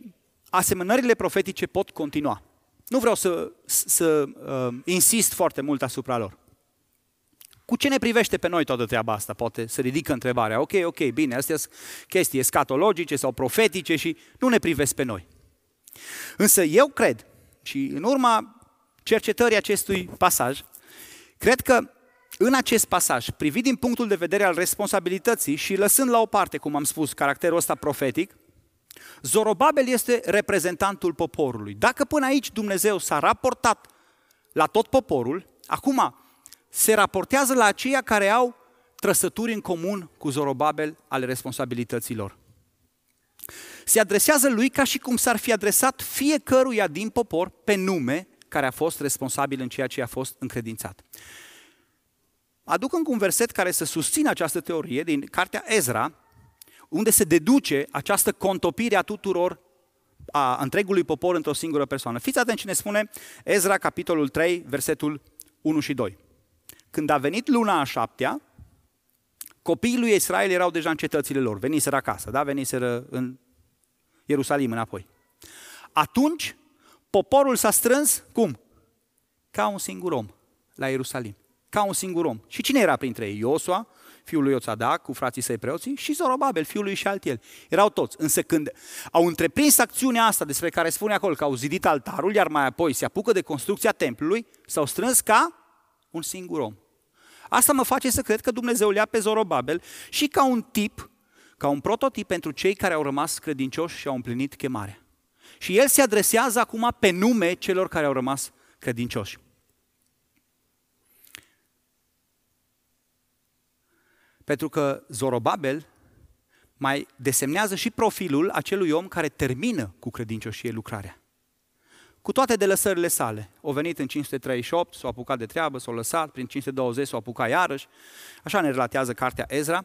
asemănările profetice pot continua. Nu vreau să, să uh, insist foarte mult asupra lor. Cu ce ne privește pe noi toată treaba asta? Poate să ridică întrebarea. Ok, ok, bine, astea sunt chestii escatologice sau profetice și nu ne privesc pe noi. Însă eu cred, și în urma cercetării acestui pasaj, cred că în acest pasaj, privit din punctul de vedere al responsabilității și lăsând la o parte, cum am spus, caracterul ăsta profetic, Zorobabel este reprezentantul poporului. Dacă până aici Dumnezeu s-a raportat la tot poporul, acum se raportează la aceia care au trăsături în comun cu Zorobabel ale responsabilităților. Se adresează lui ca și cum s-ar fi adresat fiecăruia din popor pe nume care a fost responsabil în ceea ce a fost încredințat. Aduc încă un verset care să susțină această teorie din cartea Ezra, unde se deduce această contopire a tuturor, a întregului popor într-o singură persoană. Fiți atenți ce ne spune Ezra, capitolul 3, versetul 1 și 2. Când a venit luna a șaptea, copiii lui Israel erau deja în cetățile lor, veniseră acasă, da? veniseră în Ierusalim înapoi. Atunci, poporul s-a strâns, cum? Ca un singur om la Ierusalim. Ca un singur om. Și cine era printre ei? Iosua, fiul lui Iosadac, cu frații săi preoții, și Zorobabel, fiul lui Șaltiel. Erau toți. Însă când au întreprins acțiunea asta despre care spune acolo că au zidit altarul, iar mai apoi se apucă de construcția templului, s-au strâns ca un singur om. Asta mă face să cred că Dumnezeu le-a pe Zorobabel și ca un tip, ca un prototip pentru cei care au rămas credincioși și au împlinit chemarea. Și el se adresează acum pe nume celor care au rămas credincioși. Pentru că Zorobabel mai desemnează și profilul acelui om care termină cu credincioșie lucrarea. Cu toate delăsările sale. O venit în 538, s-a apucat de treabă, s-a lăsat, prin 520 s-a apucat iarăși. Așa ne relatează cartea Ezra.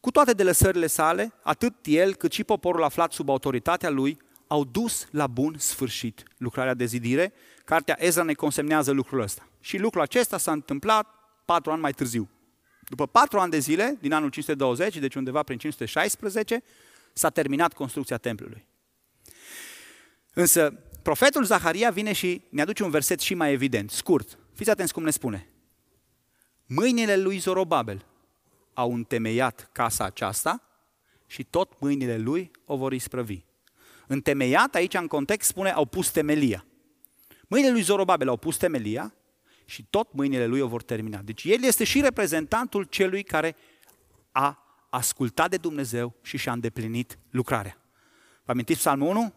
Cu toate delăsările sale, atât el cât și poporul aflat sub autoritatea lui au dus la bun sfârșit lucrarea de zidire. Cartea Ezra ne consemnează lucrul ăsta. Și lucrul acesta s-a întâmplat patru ani mai târziu. După patru ani de zile, din anul 520, deci undeva prin 516, s-a terminat construcția templului. Însă, profetul Zaharia vine și ne aduce un verset și mai evident, scurt. Fiți atenți cum ne spune. Mâinile lui Zorobabel au întemeiat casa aceasta și tot mâinile lui o vor isprăvi. Întemeiat, aici în context, spune, au pus temelia. Mâinile lui Zorobabel au pus temelia și tot mâinile lui o vor termina. Deci el este și reprezentantul celui care a ascultat de Dumnezeu și și-a îndeplinit lucrarea. Vă amintiți psalmul 1?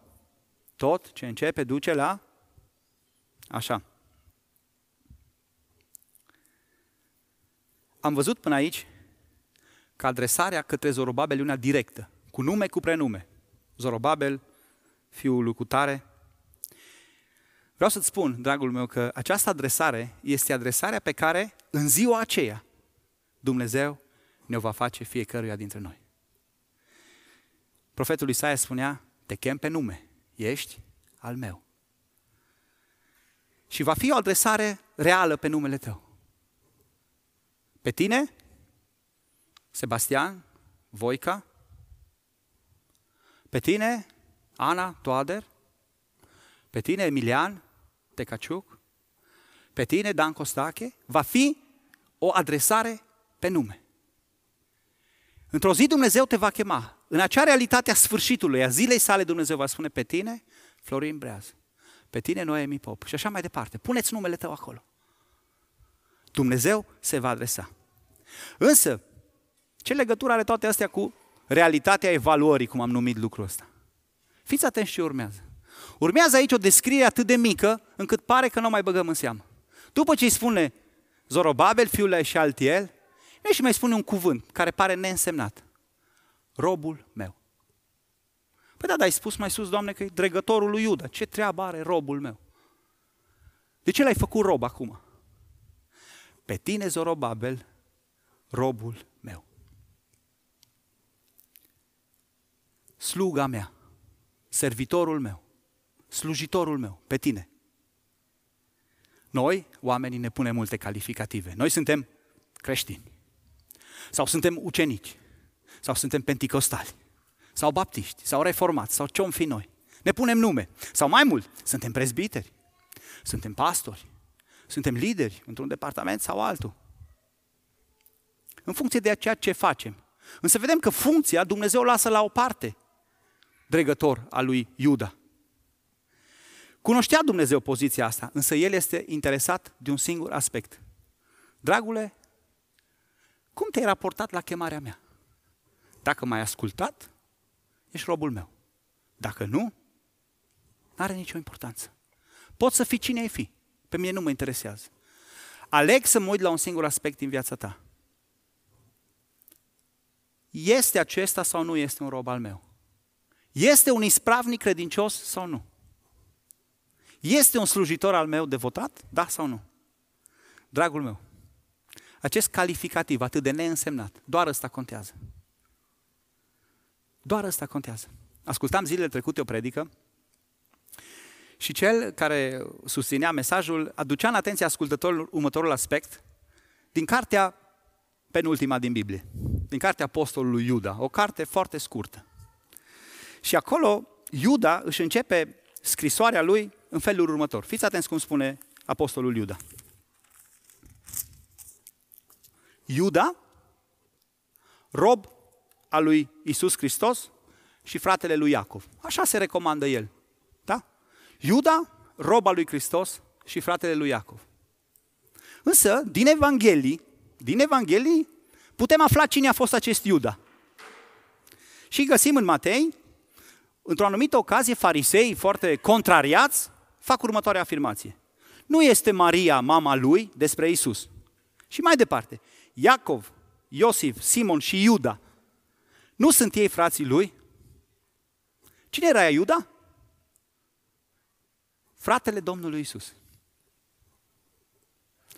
Tot ce începe duce la... Așa. Am văzut până aici că adresarea către Zorobabel e una directă, cu nume, cu prenume. Zorobabel, fiul lui Cutare, Vreau să-ți spun, dragul meu, că această adresare este adresarea pe care în ziua aceea Dumnezeu ne-o va face fiecăruia dintre noi. Profetul Isaia spunea, te chem pe nume, ești al meu. Și va fi o adresare reală pe numele tău. Pe tine, Sebastian, Voica, pe tine, Ana Toader, pe tine, Emilian, Tecaciuc, pe tine, Dan Costache, va fi o adresare pe nume. Într-o zi Dumnezeu te va chema. În acea realitate a sfârșitului, a zilei sale, Dumnezeu va spune pe tine, Florin Breaz, pe tine, Noemi Pop și așa mai departe. Puneți numele tău acolo. Dumnezeu se va adresa. Însă, ce legătură are toate astea cu realitatea evaluării, cum am numit lucrul ăsta? Fiți atenți ce urmează. Urmează aici o descriere atât de mică, încât pare că nu o mai băgăm în seamă. După ce îi spune Zorobabel, fiul lui și Altiel, nu și mai spune un cuvânt care pare neînsemnat. Robul meu. Păi da, dar ai spus mai sus, Doamne, că e dregătorul lui Iuda. Ce treabă are robul meu? De ce l-ai făcut rob acum? Pe tine, Zorobabel, robul meu. Sluga mea, servitorul meu, slujitorul meu, pe tine. Noi, oamenii, ne punem multe calificative. Noi suntem creștini. Sau suntem ucenici. Sau suntem penticostali. Sau baptiști. Sau reformați. Sau ce-om fi noi. Ne punem nume. Sau mai mult, suntem prezbiteri. Suntem pastori. Suntem lideri într-un departament sau altul. În funcție de ceea ce facem. Însă vedem că funcția Dumnezeu o lasă la o parte. Dregător al lui Iuda. Cunoștea Dumnezeu poziția asta, însă el este interesat de un singur aspect. Dragule, cum te-ai raportat la chemarea mea? Dacă m-ai ascultat, ești robul meu. Dacă nu, nu are nicio importanță. Poți să fii cine ai fi. Pe mine nu mă interesează. Aleg să mă uit la un singur aspect din viața ta. Este acesta sau nu este un rob al meu? Este un ispravnic credincios sau nu? Este un slujitor al meu devotat? Da sau nu? Dragul meu, acest calificativ atât de neînsemnat, doar ăsta contează. Doar ăsta contează. Ascultam zilele trecute o predică și cel care susținea mesajul aducea în atenție ascultătorul următorul aspect din cartea penultima din Biblie, din cartea apostolului Iuda, o carte foarte scurtă. Și acolo Iuda își începe scrisoarea lui în felul următor. Fiți atenți cum spune apostolul Iuda. Iuda, rob al lui Isus Hristos și fratele lui Iacov. Așa se recomandă el. Da? Iuda, rob al lui Hristos și fratele lui Iacov. Însă, din Evanghelii, din Evanghelii, putem afla cine a fost acest Iuda. Și găsim în Matei, într-o anumită ocazie, farisei foarte contrariați fac următoarea afirmație. Nu este Maria mama lui despre Isus. Și mai departe, Iacov, Iosif, Simon și Iuda, nu sunt ei frații lui? Cine era Iuda? Fratele Domnului Isus.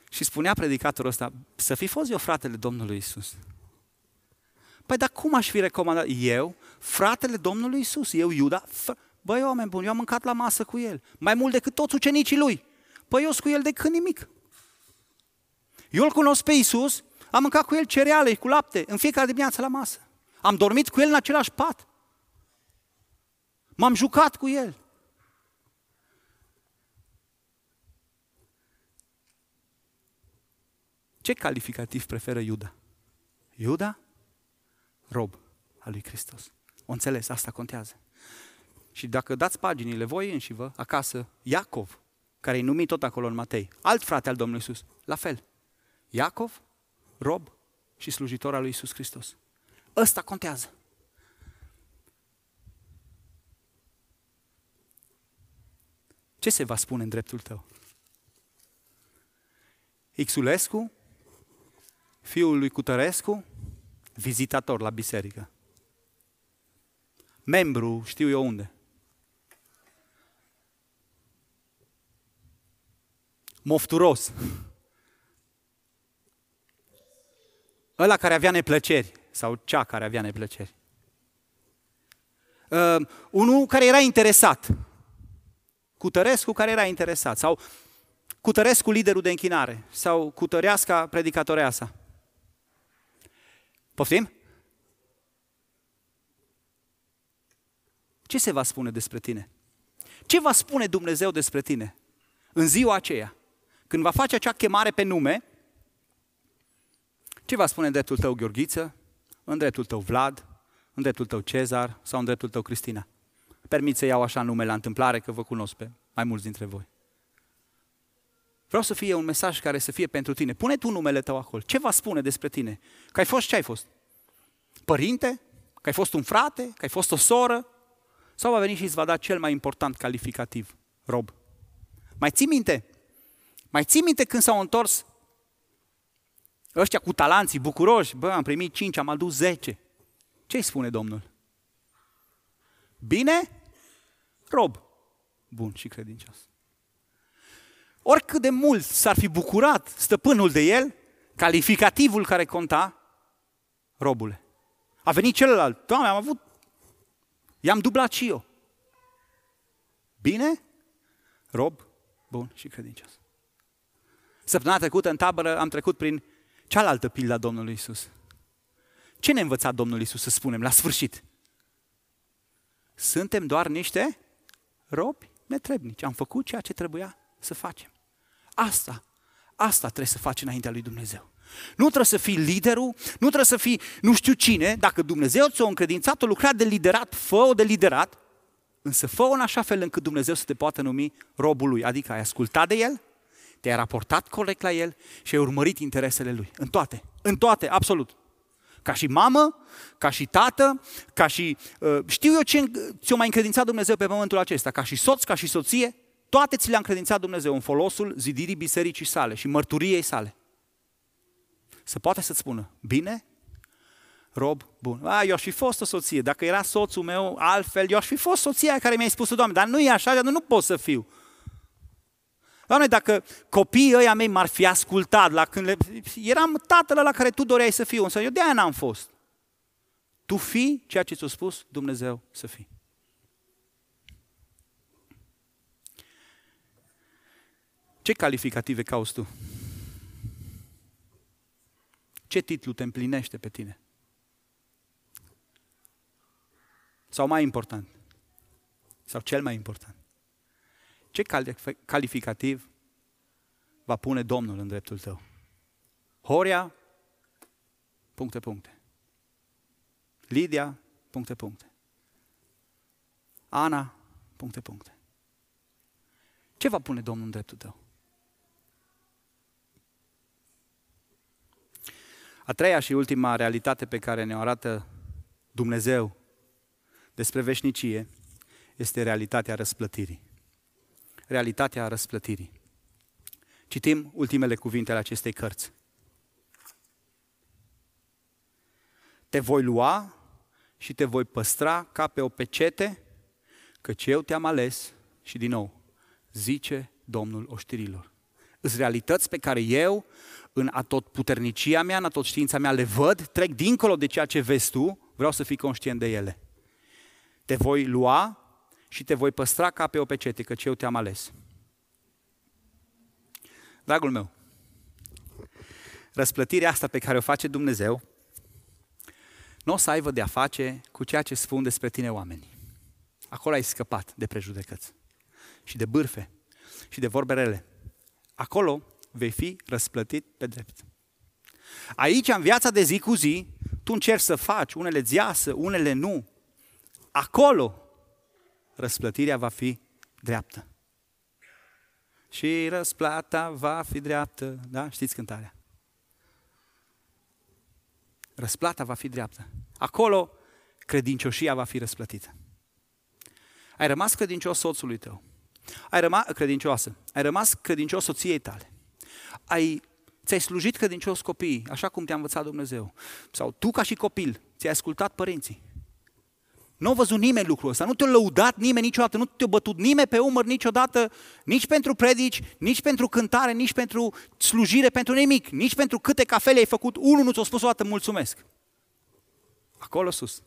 Și spunea predicatorul ăsta, să fi fost eu fratele Domnului Isus. Păi dar cum aș fi recomandat? Eu, fratele Domnului Isus, eu Iuda, fr- băi oameni buni, eu am mâncat la masă cu el, mai mult decât toți ucenicii lui. Păi eu sunt cu el de când nimic. Eu îl cunosc pe Isus, am mâncat cu el cereale cu lapte în fiecare dimineață la masă. Am dormit cu el în același pat. M-am jucat cu el. Ce calificativ preferă Iuda? Iuda? Rob al lui Hristos. O înțeles, asta contează. Și dacă dați paginile voi înși vă, acasă, Iacov, care e numit tot acolo în Matei, alt frate al Domnului Isus, la fel. Iacov, rob și slujitor al lui Isus Hristos. Ăsta contează. Ce se va spune în dreptul tău? Xulescu, fiul lui Cutărescu, vizitator la biserică. Membru, știu eu unde. Mofturos. Ăla care avea neplăceri sau cea care avea neplăceri. Uh, unul care era interesat. Cutărescu care era interesat. Sau Cutărescu liderul de închinare. Sau Cutăreasca predicatoreasa. Poftim? Ce se va spune despre tine? Ce va spune Dumnezeu despre tine în ziua aceea? Când va face acea chemare pe nume, ce va spune în dreptul tău Gheorghiță, în dreptul tău Vlad, în dreptul tău Cezar sau în dreptul tău Cristina? Permit să iau așa nume la întâmplare, că vă cunosc pe mai mulți dintre voi. Vreau să fie un mesaj care să fie pentru tine. Pune tu numele tău acolo. Ce va spune despre tine? Că ai fost ce ai fost? Părinte? Că ai fost un frate? Că ai fost o soră? Sau va veni și îți va da cel mai important calificativ? Rob. Mai ții minte? Mai ții minte când s-au întors ăștia cu talanții bucuroși? Bă, am primit 5, am adus 10. Ce îi spune Domnul? Bine? Rob. Bun și credincios. Oricât de mult s-ar fi bucurat stăpânul de el, calificativul care conta, robule. A venit celălalt, doamne, am avut, i-am dublat și eu. Bine? Rob, bun și credincios. Săptămâna trecută în tabără am trecut prin cealaltă pildă a Domnului Isus. Ce ne învăța Domnul Isus să spunem la sfârșit? Suntem doar niște robi netrebnici. Am făcut ceea ce trebuia să facem. Asta, asta trebuie să faci înaintea lui Dumnezeu. Nu trebuie să fii liderul, nu trebuie să fii nu știu cine, dacă Dumnezeu ți-a încredințat o lucrare de liderat, fă-o de liderat, însă fă-o în așa fel încât Dumnezeu să te poată numi robul lui, adică ai ascultat de el, te-ai raportat corect la el și ai urmărit interesele lui. În toate, în toate, absolut. Ca și mamă, ca și tată, ca și... Uh, știu eu ce ți-o mai încredințat Dumnezeu pe pământul acesta, ca și soț, ca și soție, toate ți le-a încredințat Dumnezeu în folosul zidirii bisericii sale și mărturiei sale. Să poate să-ți spună, bine, rob bun. A, eu aș fi fost o soție, dacă era soțul meu altfel, eu aș fi fost soția care mi-a spus Doamne, dar nu e așa, dar nu pot să fiu. Doamne, dacă copiii ăia mei m-ar fi ascultat la când le... Eram tatăl la care tu doreai să fiu, însă eu de aia n-am fost. Tu fii ceea ce ți-a spus Dumnezeu să fii. Ce calificative cauți tu? Ce titlu te împlinește pe tine? Sau mai important? Sau cel mai important? Ce calificativ va pune Domnul în dreptul tău? Horia, puncte, puncte. Lidia, puncte, puncte. Ana, puncte, puncte. Ce va pune Domnul în dreptul tău? A treia și ultima realitate pe care ne arată Dumnezeu despre veșnicie este realitatea răsplătirii. Realitatea răsplătirii. Citim ultimele cuvinte ale acestei cărți. Te voi lua și te voi păstra ca pe o pecete, căci eu te-am ales și din nou, zice Domnul oștirilor. Îs realități pe care eu, în atotputernicia mea, în atot știința mea, le văd, trec dincolo de ceea ce vezi tu, vreau să fii conștient de ele. Te voi lua și te voi păstra ca pe o pecete, căci eu te-am ales. Dragul meu, răsplătirea asta pe care o face Dumnezeu, nu o să aibă de a face cu ceea ce spun despre tine oamenii. Acolo ai scăpat de prejudecăți și de bârfe și de vorbe rele. Acolo vei fi răsplătit pe drept. Aici, în viața de zi cu zi, tu încerci să faci, unele ziasă, unele nu. Acolo, răsplătirea va fi dreaptă. Și răsplata va fi dreaptă. Da? Știți cântarea? Răsplata va fi dreaptă. Acolo, credincioșia va fi răsplătită. Ai rămas credincios soțului tău. Ai rămas credincioasă. Ai rămas credincios soției tale. Ai, ți-ai slujit credincios copiii, așa cum te-a învățat Dumnezeu. Sau tu ca și copil, ți-ai ascultat părinții. Nu a văzut nimeni lucrul ăsta, nu te-a lăudat nimeni niciodată, nu te-a bătut nimeni pe umăr niciodată, nici pentru predici, nici pentru cântare, nici pentru slujire, pentru nimic, nici pentru câte cafele ai făcut, unul nu ți-a spus o dată mulțumesc. Acolo sus.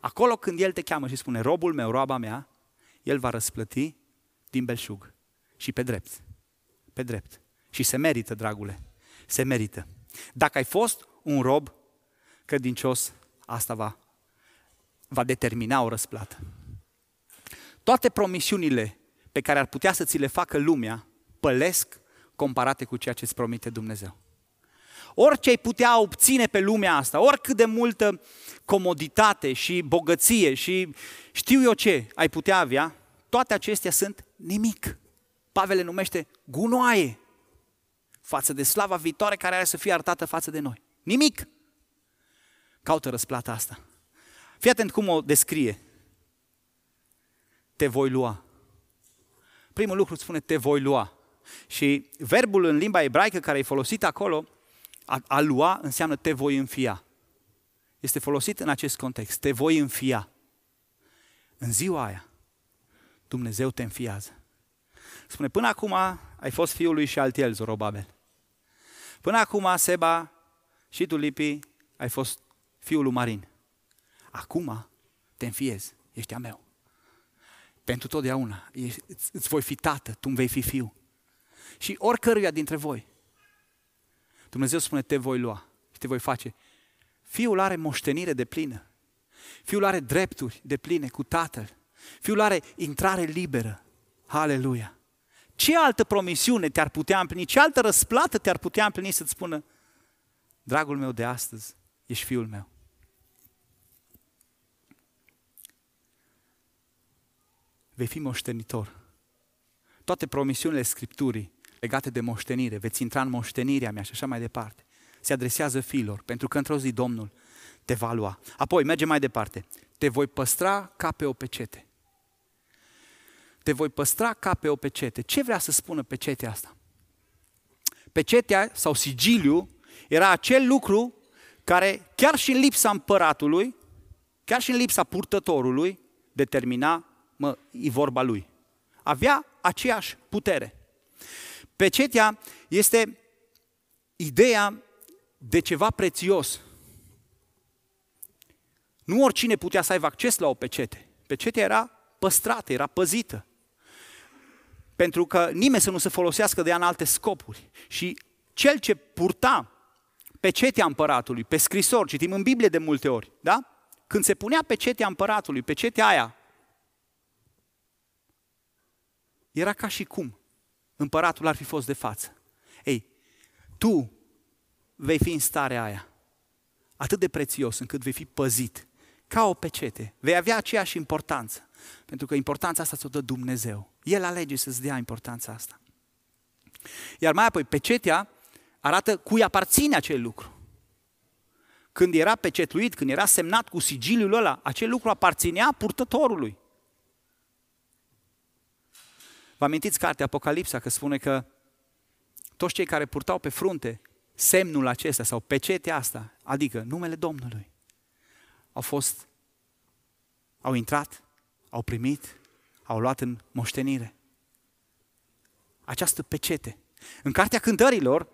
Acolo când El te cheamă și spune, robul meu, roaba mea, El va răsplăti din belșug și pe drept. Pe drept. Și se merită, dragule, se merită. Dacă ai fost un rob credincios, asta va, va determina o răsplată. Toate promisiunile pe care ar putea să ți le facă lumea, pălesc comparate cu ceea ce îți promite Dumnezeu. Orice ai putea obține pe lumea asta, oricât de multă comoditate și bogăție și știu eu ce ai putea avea, toate acestea sunt nimic. Pavel le numește gunoaie față de slava viitoare care are să fie arătată față de noi. Nimic. Caută răsplata asta. Fii atent cum o descrie. Te voi lua. Primul lucru spune te voi lua. Și verbul în limba ebraică care e folosit acolo, a, a lua, înseamnă te voi înfia. Este folosit în acest context. Te voi înfia. În ziua aia, Dumnezeu te înfiază. Spune, până acum ai fost fiul lui și altiel, Zorobabel. Până acum, Seba și tu, Lipi, ai fost fiul lui Marin. Acum te înfiezi, ești a meu. Pentru totdeauna, îți voi fi tată, tu îmi vei fi fiu. Și oricăruia dintre voi, Dumnezeu spune, te voi lua și te voi face. Fiul are moștenire de plină. Fiul are drepturi de pline cu tatăl. Fiul are intrare liberă. Haleluia! Ce altă promisiune te-ar putea împlini? Ce altă răsplată te-ar putea împlini să-ți spună, dragul meu de astăzi, ești fiul meu. Vei fi moștenitor. Toate promisiunile Scripturii legate de moștenire, veți intra în moștenirea mea și așa mai departe. Se adresează fiilor, pentru că într-o zi Domnul te va lua. Apoi, mergem mai departe. Te voi păstra ca pe o pecete te voi păstra ca pe o pecete. Ce vrea să spună pecetea asta? Pecetea sau sigiliu era acel lucru care chiar și în lipsa împăratului, chiar și în lipsa purtătorului, determina, mă, e vorba lui. Avea aceeași putere. Pecetea este ideea de ceva prețios. Nu oricine putea să aibă acces la o pecete. Pecetea era păstrată, era păzită pentru că nimeni să nu se folosească de ea în alte scopuri. Și cel ce purta pecetea împăratului, pe scrisor, citim în Biblie de multe ori, da? Când se punea pecetea împăratului, pecetea aia, era ca și cum împăratul ar fi fost de față. Ei, tu vei fi în starea aia, atât de prețios încât vei fi păzit, ca o pecete, vei avea aceeași importanță, pentru că importanța asta ți-o dă Dumnezeu. El alege să-ți dea importanța asta. Iar mai apoi, pecetea arată cui aparține acel lucru. Când era pecetluit, când era semnat cu sigiliul ăla, acel lucru aparținea purtătorului. Vă amintiți cartea Apocalipsa că spune că toți cei care purtau pe frunte semnul acesta sau pecetea asta, adică numele Domnului, au fost, au intrat, au primit, au luat în moștenire. Această pecete. În Cartea Cântărilor,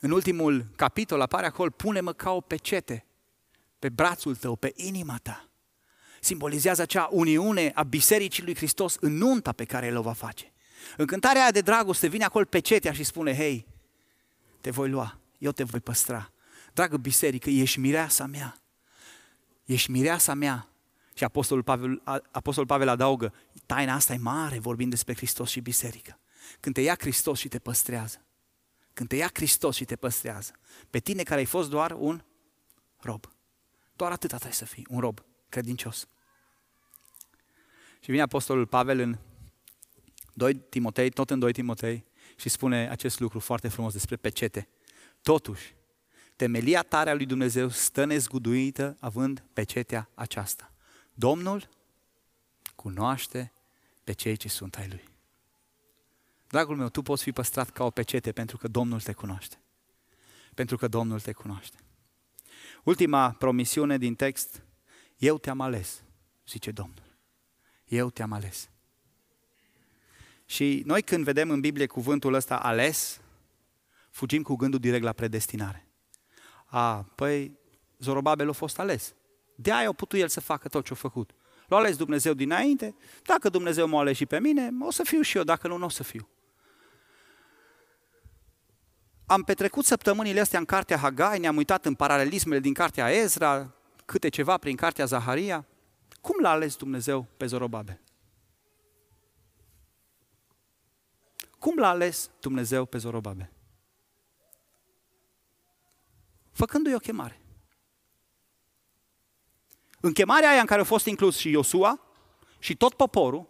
în ultimul capitol apare acolo, pune-mă ca o pecete pe brațul tău, pe inima ta. Simbolizează acea uniune a Bisericii lui Hristos în nunta pe care El o va face. În cântarea aia de dragoste vine acolo pecetea și spune, hei, te voi lua, eu te voi păstra. Dragă biserică, ești mireasa mea. Ești mireasa mea. Și Apostolul Pavel, Apostolul Pavel adaugă, taina asta e mare, vorbind despre Hristos și biserică. Când te ia Hristos și te păstrează. Când te ia Hristos și te păstrează. Pe tine care ai fost doar un rob. Doar atâta trebuie să fii, un rob credincios. Și vine Apostolul Pavel în 2 Timotei, tot în 2 Timotei, și spune acest lucru foarte frumos despre pecete. Totuși, temelia tare a lui Dumnezeu stă nezguduită având pecetea aceasta. Domnul cunoaște pe cei ce sunt ai Lui. Dragul meu, tu poți fi păstrat ca o pecete pentru că Domnul te cunoaște. Pentru că Domnul te cunoaște. Ultima promisiune din text, eu te-am ales, zice Domnul. Eu te-am ales. Și noi când vedem în Biblie cuvântul ăsta ales, fugim cu gândul direct la predestinare. A, păi, Zorobabel a fost ales. De aia a putut el să facă tot ce a făcut. L-a ales Dumnezeu dinainte, dacă Dumnezeu m-a ales și pe mine, o să fiu și eu, dacă nu, nu o să fiu. Am petrecut săptămânile astea în cartea Hagai, ne-am uitat în paralelismele din cartea Ezra, câte ceva prin cartea Zaharia. Cum l-a ales Dumnezeu pe Zorobabel? Cum l-a ales Dumnezeu pe Zorobabel? Făcându-i o chemare. În chemarea aia în care a fost inclus și Iosua și tot poporul,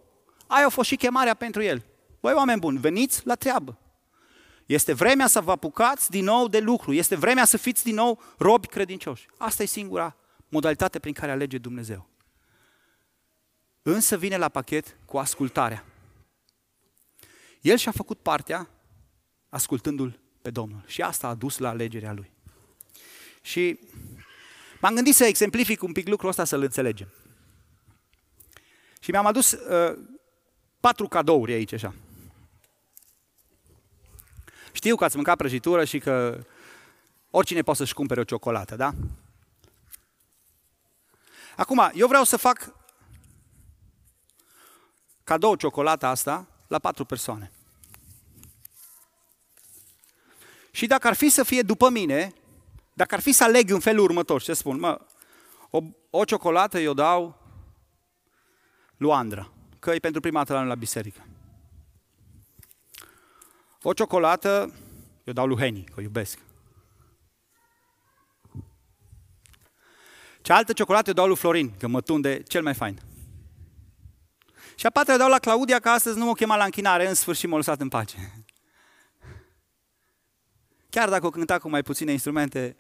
aia a fost și chemarea pentru el. Băi, oameni buni, veniți la treabă. Este vremea să vă apucați din nou de lucru. Este vremea să fiți din nou robi credincioși. Asta e singura modalitate prin care alege Dumnezeu. Însă vine la pachet cu ascultarea. El și-a făcut partea ascultându-L pe Domnul. Și asta a dus la alegerea Lui. Și m-am gândit să exemplific un pic lucrul ăsta să-l înțelegem. Și mi-am adus uh, patru cadouri aici așa. Știu că ați mâncat prăjitură și că oricine poate să-și cumpere o ciocolată, da? Acum, eu vreau să fac cadou ciocolata asta la patru persoane. Și dacă ar fi să fie după mine, dacă ar fi să aleg în felul următor, ce spun, mă, o, o ciocolată eu dau lui Andra, că e pentru prima dată la biserică. O ciocolată eu dau lui Heni, că o iubesc. Cealaltă ciocolată eu dau lui Florin, că mă tunde cel mai fain. Și a patra dau la Claudia, că astăzi nu m-o chema la închinare, în sfârșit m-a lăsat în pace. Chiar dacă o cânta cu mai puține instrumente,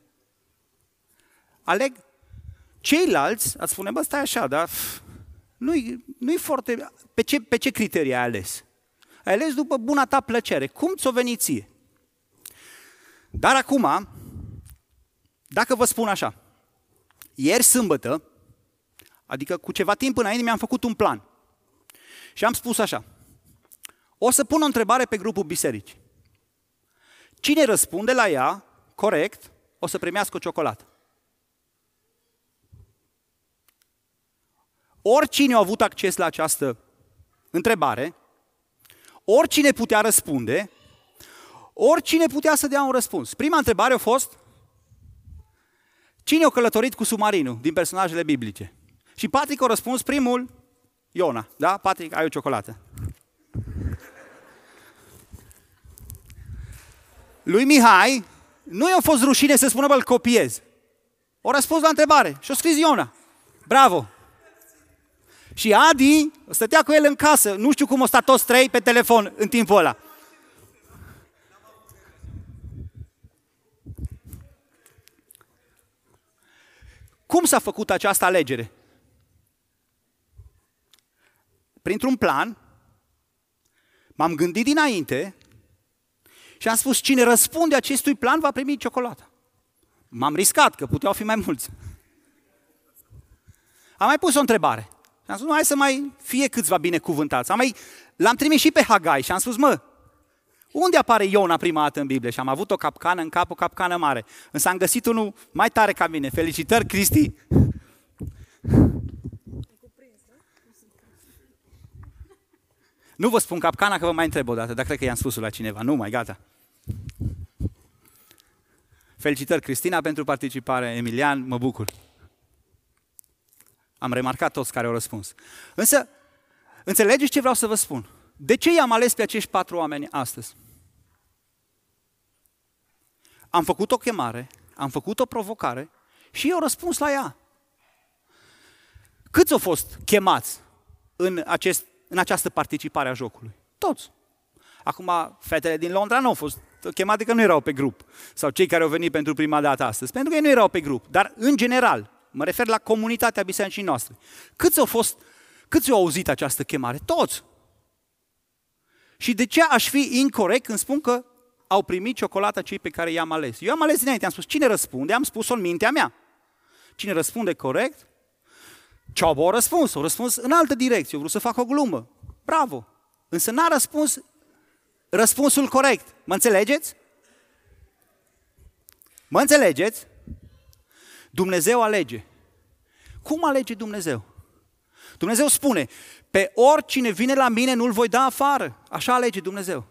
aleg ceilalți, ați spune, bă, stai așa, dar nu-i, nu-i foarte... Pe ce, pe ce criterii ai ales? Ai ales după buna ta plăcere. Cum ți-o veni ție? Dar acum, dacă vă spun așa, ieri sâmbătă, adică cu ceva timp înainte, mi-am făcut un plan. Și am spus așa, o să pun o întrebare pe grupul biserici. Cine răspunde la ea, corect, o să primească o ciocolată. Oricine a avut acces la această întrebare, oricine putea răspunde, oricine putea să dea un răspuns. Prima întrebare a fost, cine a călătorit cu submarinul din personajele biblice? Și Patrick a răspuns primul, Iona, da? Patrick, ai o ciocolată. Lui Mihai nu i-a fost rușine să spună, bă, îl copiez. O răspuns la întrebare și-o scris Iona. Bravo! Și Adi stătea cu el în casă. Nu știu cum au stat toți trei pe telefon în timpul ăla. Cum s-a făcut această alegere? Printr-un plan, m-am gândit dinainte și am spus, cine răspunde acestui plan va primi ciocolată. M-am riscat, că puteau fi mai mulți. Am mai pus o întrebare. Și am spus, hai să mai fie câțiva binecuvântați. Am mai, l-am trimis și pe Hagai și am spus, mă, unde apare Iona prima dată în Biblie? Și am avut o capcană în cap, o capcană mare. Însă am găsit unul mai tare ca mine. Felicitări, Cristi! Nu vă spun capcana că vă mai întreb o dată, dar cred că i-am spus la cineva. Nu mai, gata. Felicitări, Cristina, pentru participare. Emilian, mă bucur. Am remarcat toți care au răspuns. Însă, înțelegeți ce vreau să vă spun? De ce i-am ales pe acești patru oameni astăzi? Am făcut o chemare, am făcut o provocare și eu răspuns la ea. Câți au fost chemați în, acest, în această participare a jocului? Toți. Acum, fetele din Londra nu au fost chemate că nu erau pe grup. Sau cei care au venit pentru prima dată astăzi. Pentru că ei nu erau pe grup. Dar, în general, mă refer la comunitatea bisericii noastre. Câți au fost, câți au auzit această chemare? Toți. Și de ce aș fi incorrect când spun că au primit ciocolata cei pe care i-am ales? Eu am ales dinainte, am spus cine răspunde, am spus-o în mintea mea. Cine răspunde corect, Ciobo a răspuns, a răspuns în altă direcție, a vrut să facă o glumă. Bravo! Însă n-a răspuns răspunsul corect. Mă înțelegeți? Mă înțelegeți? Dumnezeu alege. Cum alege Dumnezeu? Dumnezeu spune, pe oricine vine la mine nu-l voi da afară. Așa alege Dumnezeu.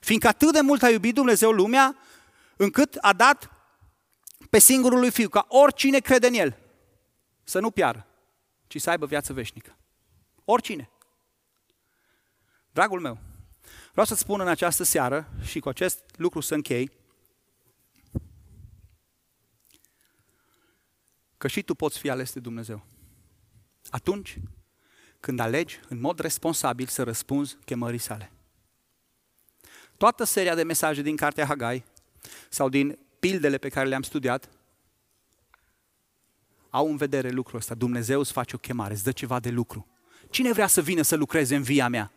Fiindcă atât de mult a iubit Dumnezeu lumea, încât a dat pe singurul lui Fiu, ca oricine crede în El, să nu piară, ci să aibă viață veșnică. Oricine. Dragul meu, vreau să-ți spun în această seară și cu acest lucru să închei, că și tu poți fi ales de Dumnezeu. Atunci când alegi în mod responsabil să răspunzi chemării sale. Toată seria de mesaje din Cartea Hagai sau din pildele pe care le-am studiat au în vedere lucrul ăsta. Dumnezeu îți face o chemare, îți dă ceva de lucru. Cine vrea să vină să lucreze în via mea?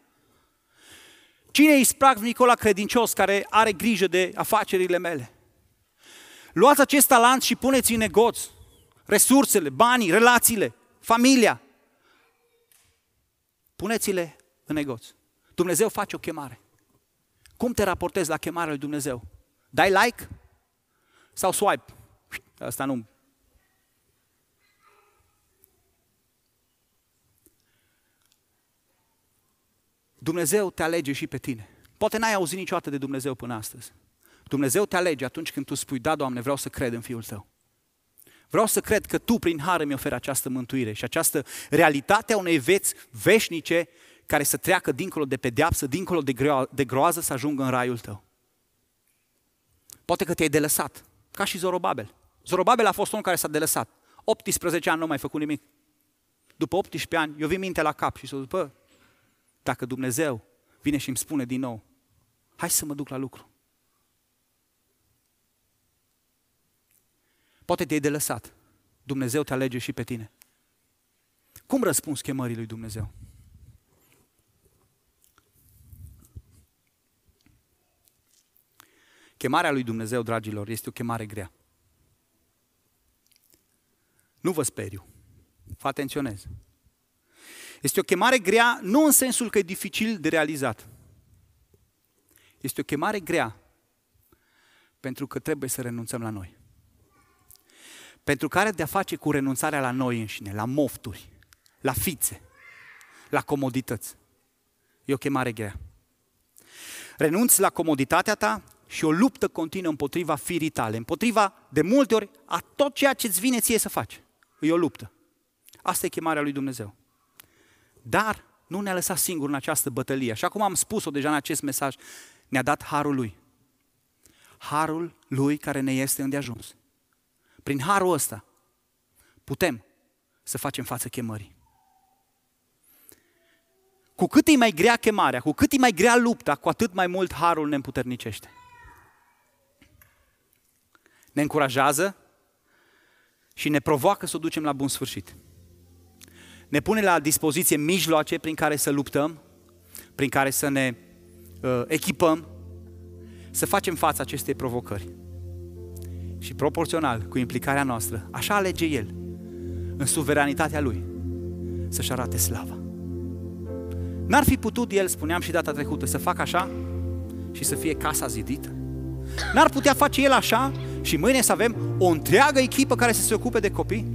Cine e ispravnicul la credincios care are grijă de afacerile mele? Luați acest talent și puneți în negoț resursele, banii, relațiile, familia. Puneți-le în negoț. Dumnezeu face o chemare. Cum te raportezi la chemarea lui Dumnezeu? Dai like? Sau swipe? Asta nu. Dumnezeu te alege și pe tine. Poate n-ai auzit niciodată de Dumnezeu până astăzi. Dumnezeu te alege atunci când tu spui, da, Doamne, vreau să cred în Fiul Tău. Vreau să cred că Tu, prin har, mi oferi această mântuire și această realitate a unei veți veșnice care să treacă dincolo de pedeapsă, dincolo de, gro- de groază, să ajungă în raiul Tău. Poate că te-ai delăsat, ca și Zorobabel. Zorobabel a fost unul care s-a delăsat. 18 ani nu mai făcut nimic. După 18 ani, eu vin minte la cap și zic, bă, dacă Dumnezeu vine și îmi spune din nou, hai să mă duc la lucru. Poate te-ai de lăsat. Dumnezeu te alege și pe tine. Cum răspunzi chemării lui Dumnezeu? Chemarea lui Dumnezeu, dragilor, este o chemare grea. Nu vă speriu. Fă atenționez. Este o chemare grea nu în sensul că e dificil de realizat. Este o chemare grea pentru că trebuie să renunțăm la noi pentru care de-a face cu renunțarea la noi înșine, la mofturi, la fițe, la comodități. E o chemare grea. Renunți la comoditatea ta și o luptă continuă împotriva firii tale, împotriva, de multe ori, a tot ceea ce îți vine ție să faci. E o luptă. Asta e chemarea lui Dumnezeu. Dar nu ne-a lăsat singur în această bătălie. Așa cum am spus-o deja în acest mesaj, ne-a dat harul lui. Harul lui care ne este îndeajuns. Prin harul ăsta putem să facem față chemării. Cu cât e mai grea chemarea, cu cât e mai grea lupta, cu atât mai mult harul ne împuternicește. Ne încurajează, și ne provoacă să o ducem la bun sfârșit. Ne pune la dispoziție mijloace prin care să luptăm, prin care să ne uh, echipăm, să facem față acestei provocări. Și proporțional cu implicarea noastră, așa alege El, în suveranitatea Lui, să-și arate slava. N-ar fi putut El, spuneam și data trecută, să facă așa și să fie casa zidită? N-ar putea face El așa și mâine să avem o întreagă echipă care să se ocupe de copii?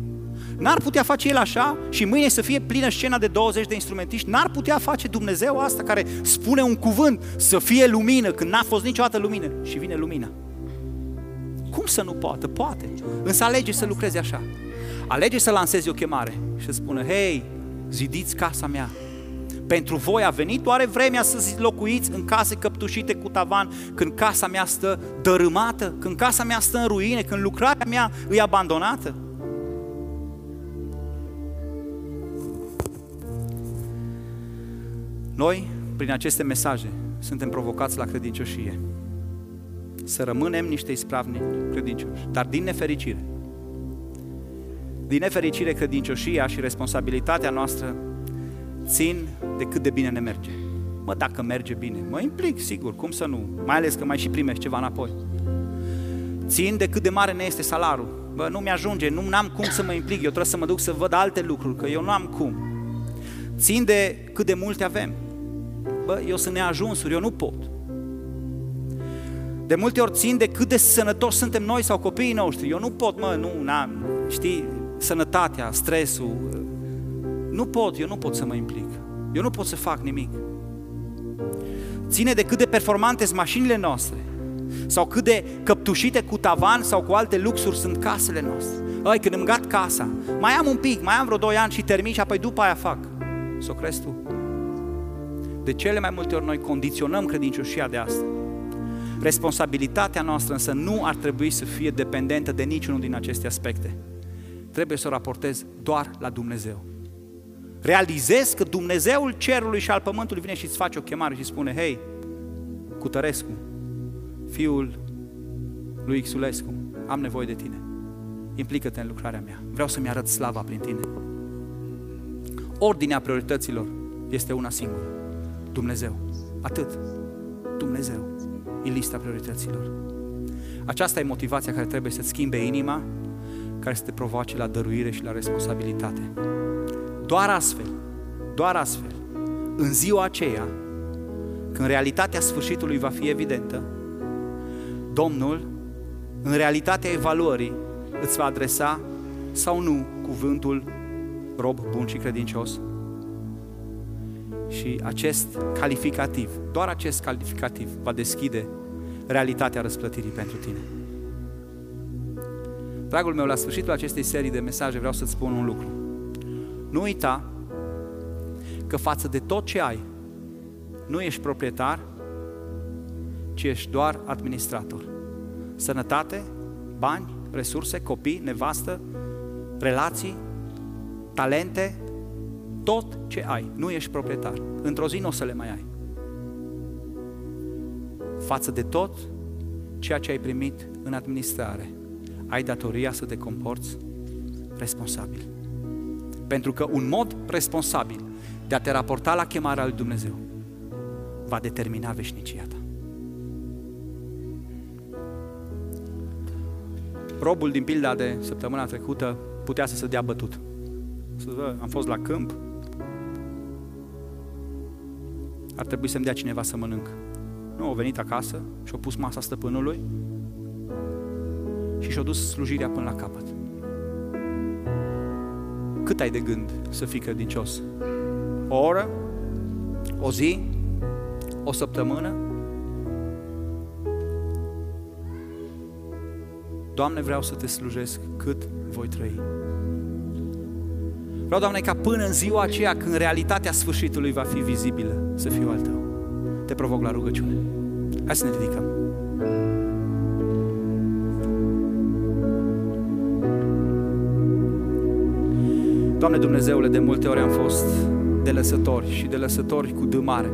N-ar putea face El așa și mâine să fie plină scena de 20 de instrumentiști? N-ar putea face Dumnezeu asta care spune un cuvânt să fie lumină când n-a fost niciodată lumină și vine lumina? Cum să nu poată? Poate. Însă alege să lucreze așa. Alege să lansezi o chemare și să spună, hei, zidiți casa mea, pentru voi a venit oare vremea să locuiți în case căptușite cu tavan când casa mea stă dărâmată, când casa mea stă în ruine, când lucrarea mea e abandonată? Noi, prin aceste mesaje, suntem provocați la credincioșie. Să rămânem niște ispravni credincioși. Dar din nefericire, din nefericire, credincioșia și responsabilitatea noastră țin de cât de bine ne merge. Mă, dacă merge bine, mă implic, sigur, cum să nu? Mai ales că mai și primești ceva înapoi. Țin de cât de mare ne este salarul. Bă, nu mi-ajunge, nu am cum să mă implic, eu trebuie să mă duc să văd alte lucruri, că eu nu am cum. Țin de cât de multe avem. Bă, eu sunt neajunsuri, eu nu pot. De multe ori țin de cât de sănătoși suntem noi sau copiii noștri. Eu nu pot, mă, nu, n-am, știi, sănătatea, stresul, nu pot, eu nu pot să mă implic. Eu nu pot să fac nimic. Ține de cât de performante sunt mașinile noastre sau cât de căptușite cu tavan sau cu alte luxuri sunt casele noastre. Ai, când îmi gat casa, mai am un pic, mai am vreo 2 ani și termin și apoi după aia fac. Să o crezi tu? De cele mai multe ori noi condiționăm credincioșia de asta. Responsabilitatea noastră însă nu ar trebui să fie dependentă de niciunul din aceste aspecte. Trebuie să o raportez doar la Dumnezeu realizezi că Dumnezeul cerului și al pământului vine și îți face o chemare și spune, hei, Cutărescu, fiul lui Xulescu, am nevoie de tine. Implică-te în lucrarea mea. Vreau să-mi arăt slava prin tine. Ordinea priorităților este una singură. Dumnezeu. Atât. Dumnezeu. E lista priorităților. Aceasta e motivația care trebuie să-ți schimbe inima, care să te provoace la dăruire și la responsabilitate. Doar astfel, doar astfel, în ziua aceea, când realitatea sfârșitului va fi evidentă, Domnul, în realitatea evaluării, îți va adresa sau nu cuvântul rob bun și credincios. Și acest calificativ, doar acest calificativ va deschide realitatea răsplătirii pentru tine. Dragul meu, la sfârșitul acestei serii de mesaje vreau să-ți spun un lucru. Nu uita că față de tot ce ai, nu ești proprietar, ci ești doar administrator. Sănătate, bani, resurse, copii, nevastă, relații, talente, tot ce ai. Nu ești proprietar. Într-o zi nu o să le mai ai. Față de tot ceea ce ai primit în administrare, ai datoria să te comporți responsabil. Pentru că un mod responsabil de a te raporta la chemarea lui Dumnezeu va determina veșnicia ta. Robul din pilda de săptămâna trecută putea să se dea bătut. Să zică, am fost la câmp, ar trebui să-mi dea cineva să mănânc. Nu, a venit acasă și a pus masa stăpânului și și-a dus slujirea până la capăt. Cât ai de gând să fii credincios? O oră? O zi? O săptămână? Doamne, vreau să te slujesc cât voi trăi. Vreau, Doamne, ca până în ziua aceea când realitatea sfârșitului va fi vizibilă, să fiu al Tău. Te provoc la rugăciune. Hai să ne ridicăm. Doamne Dumnezeule, de multe ori am fost de lăsători și de lăsători cu D mare.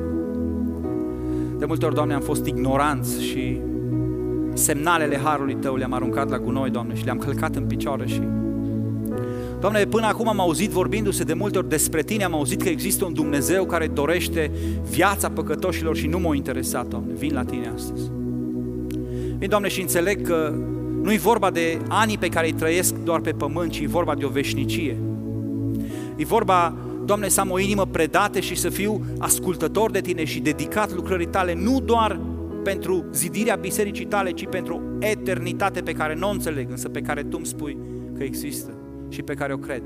De multe ori, Doamne, am fost ignoranți și semnalele Harului Tău le-am aruncat la gunoi, Doamne, și le-am călcat în picioare și Doamne, până acum am auzit vorbindu-se de multe ori despre Tine, am auzit că există un Dumnezeu care dorește viața păcătoșilor și nu m-a interesat, Doamne. Vin la Tine astăzi. Vin, Doamne, și înțeleg că nu e vorba de anii pe care îi trăiesc doar pe pământ, ci e vorba de o veșnicie. E vorba, Doamne, să am o inimă predată și să fiu ascultător de Tine și dedicat lucrării Tale, nu doar pentru zidirea bisericii Tale, ci pentru eternitate pe care nu o înțeleg, însă pe care Tu îmi spui că există și pe care o cred.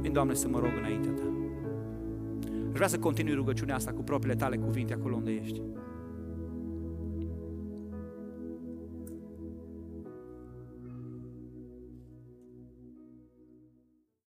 Vin, Doamne, să mă rog înaintea Ta. Aș vrea să continui rugăciunea asta cu propriile Tale cuvinte acolo unde ești.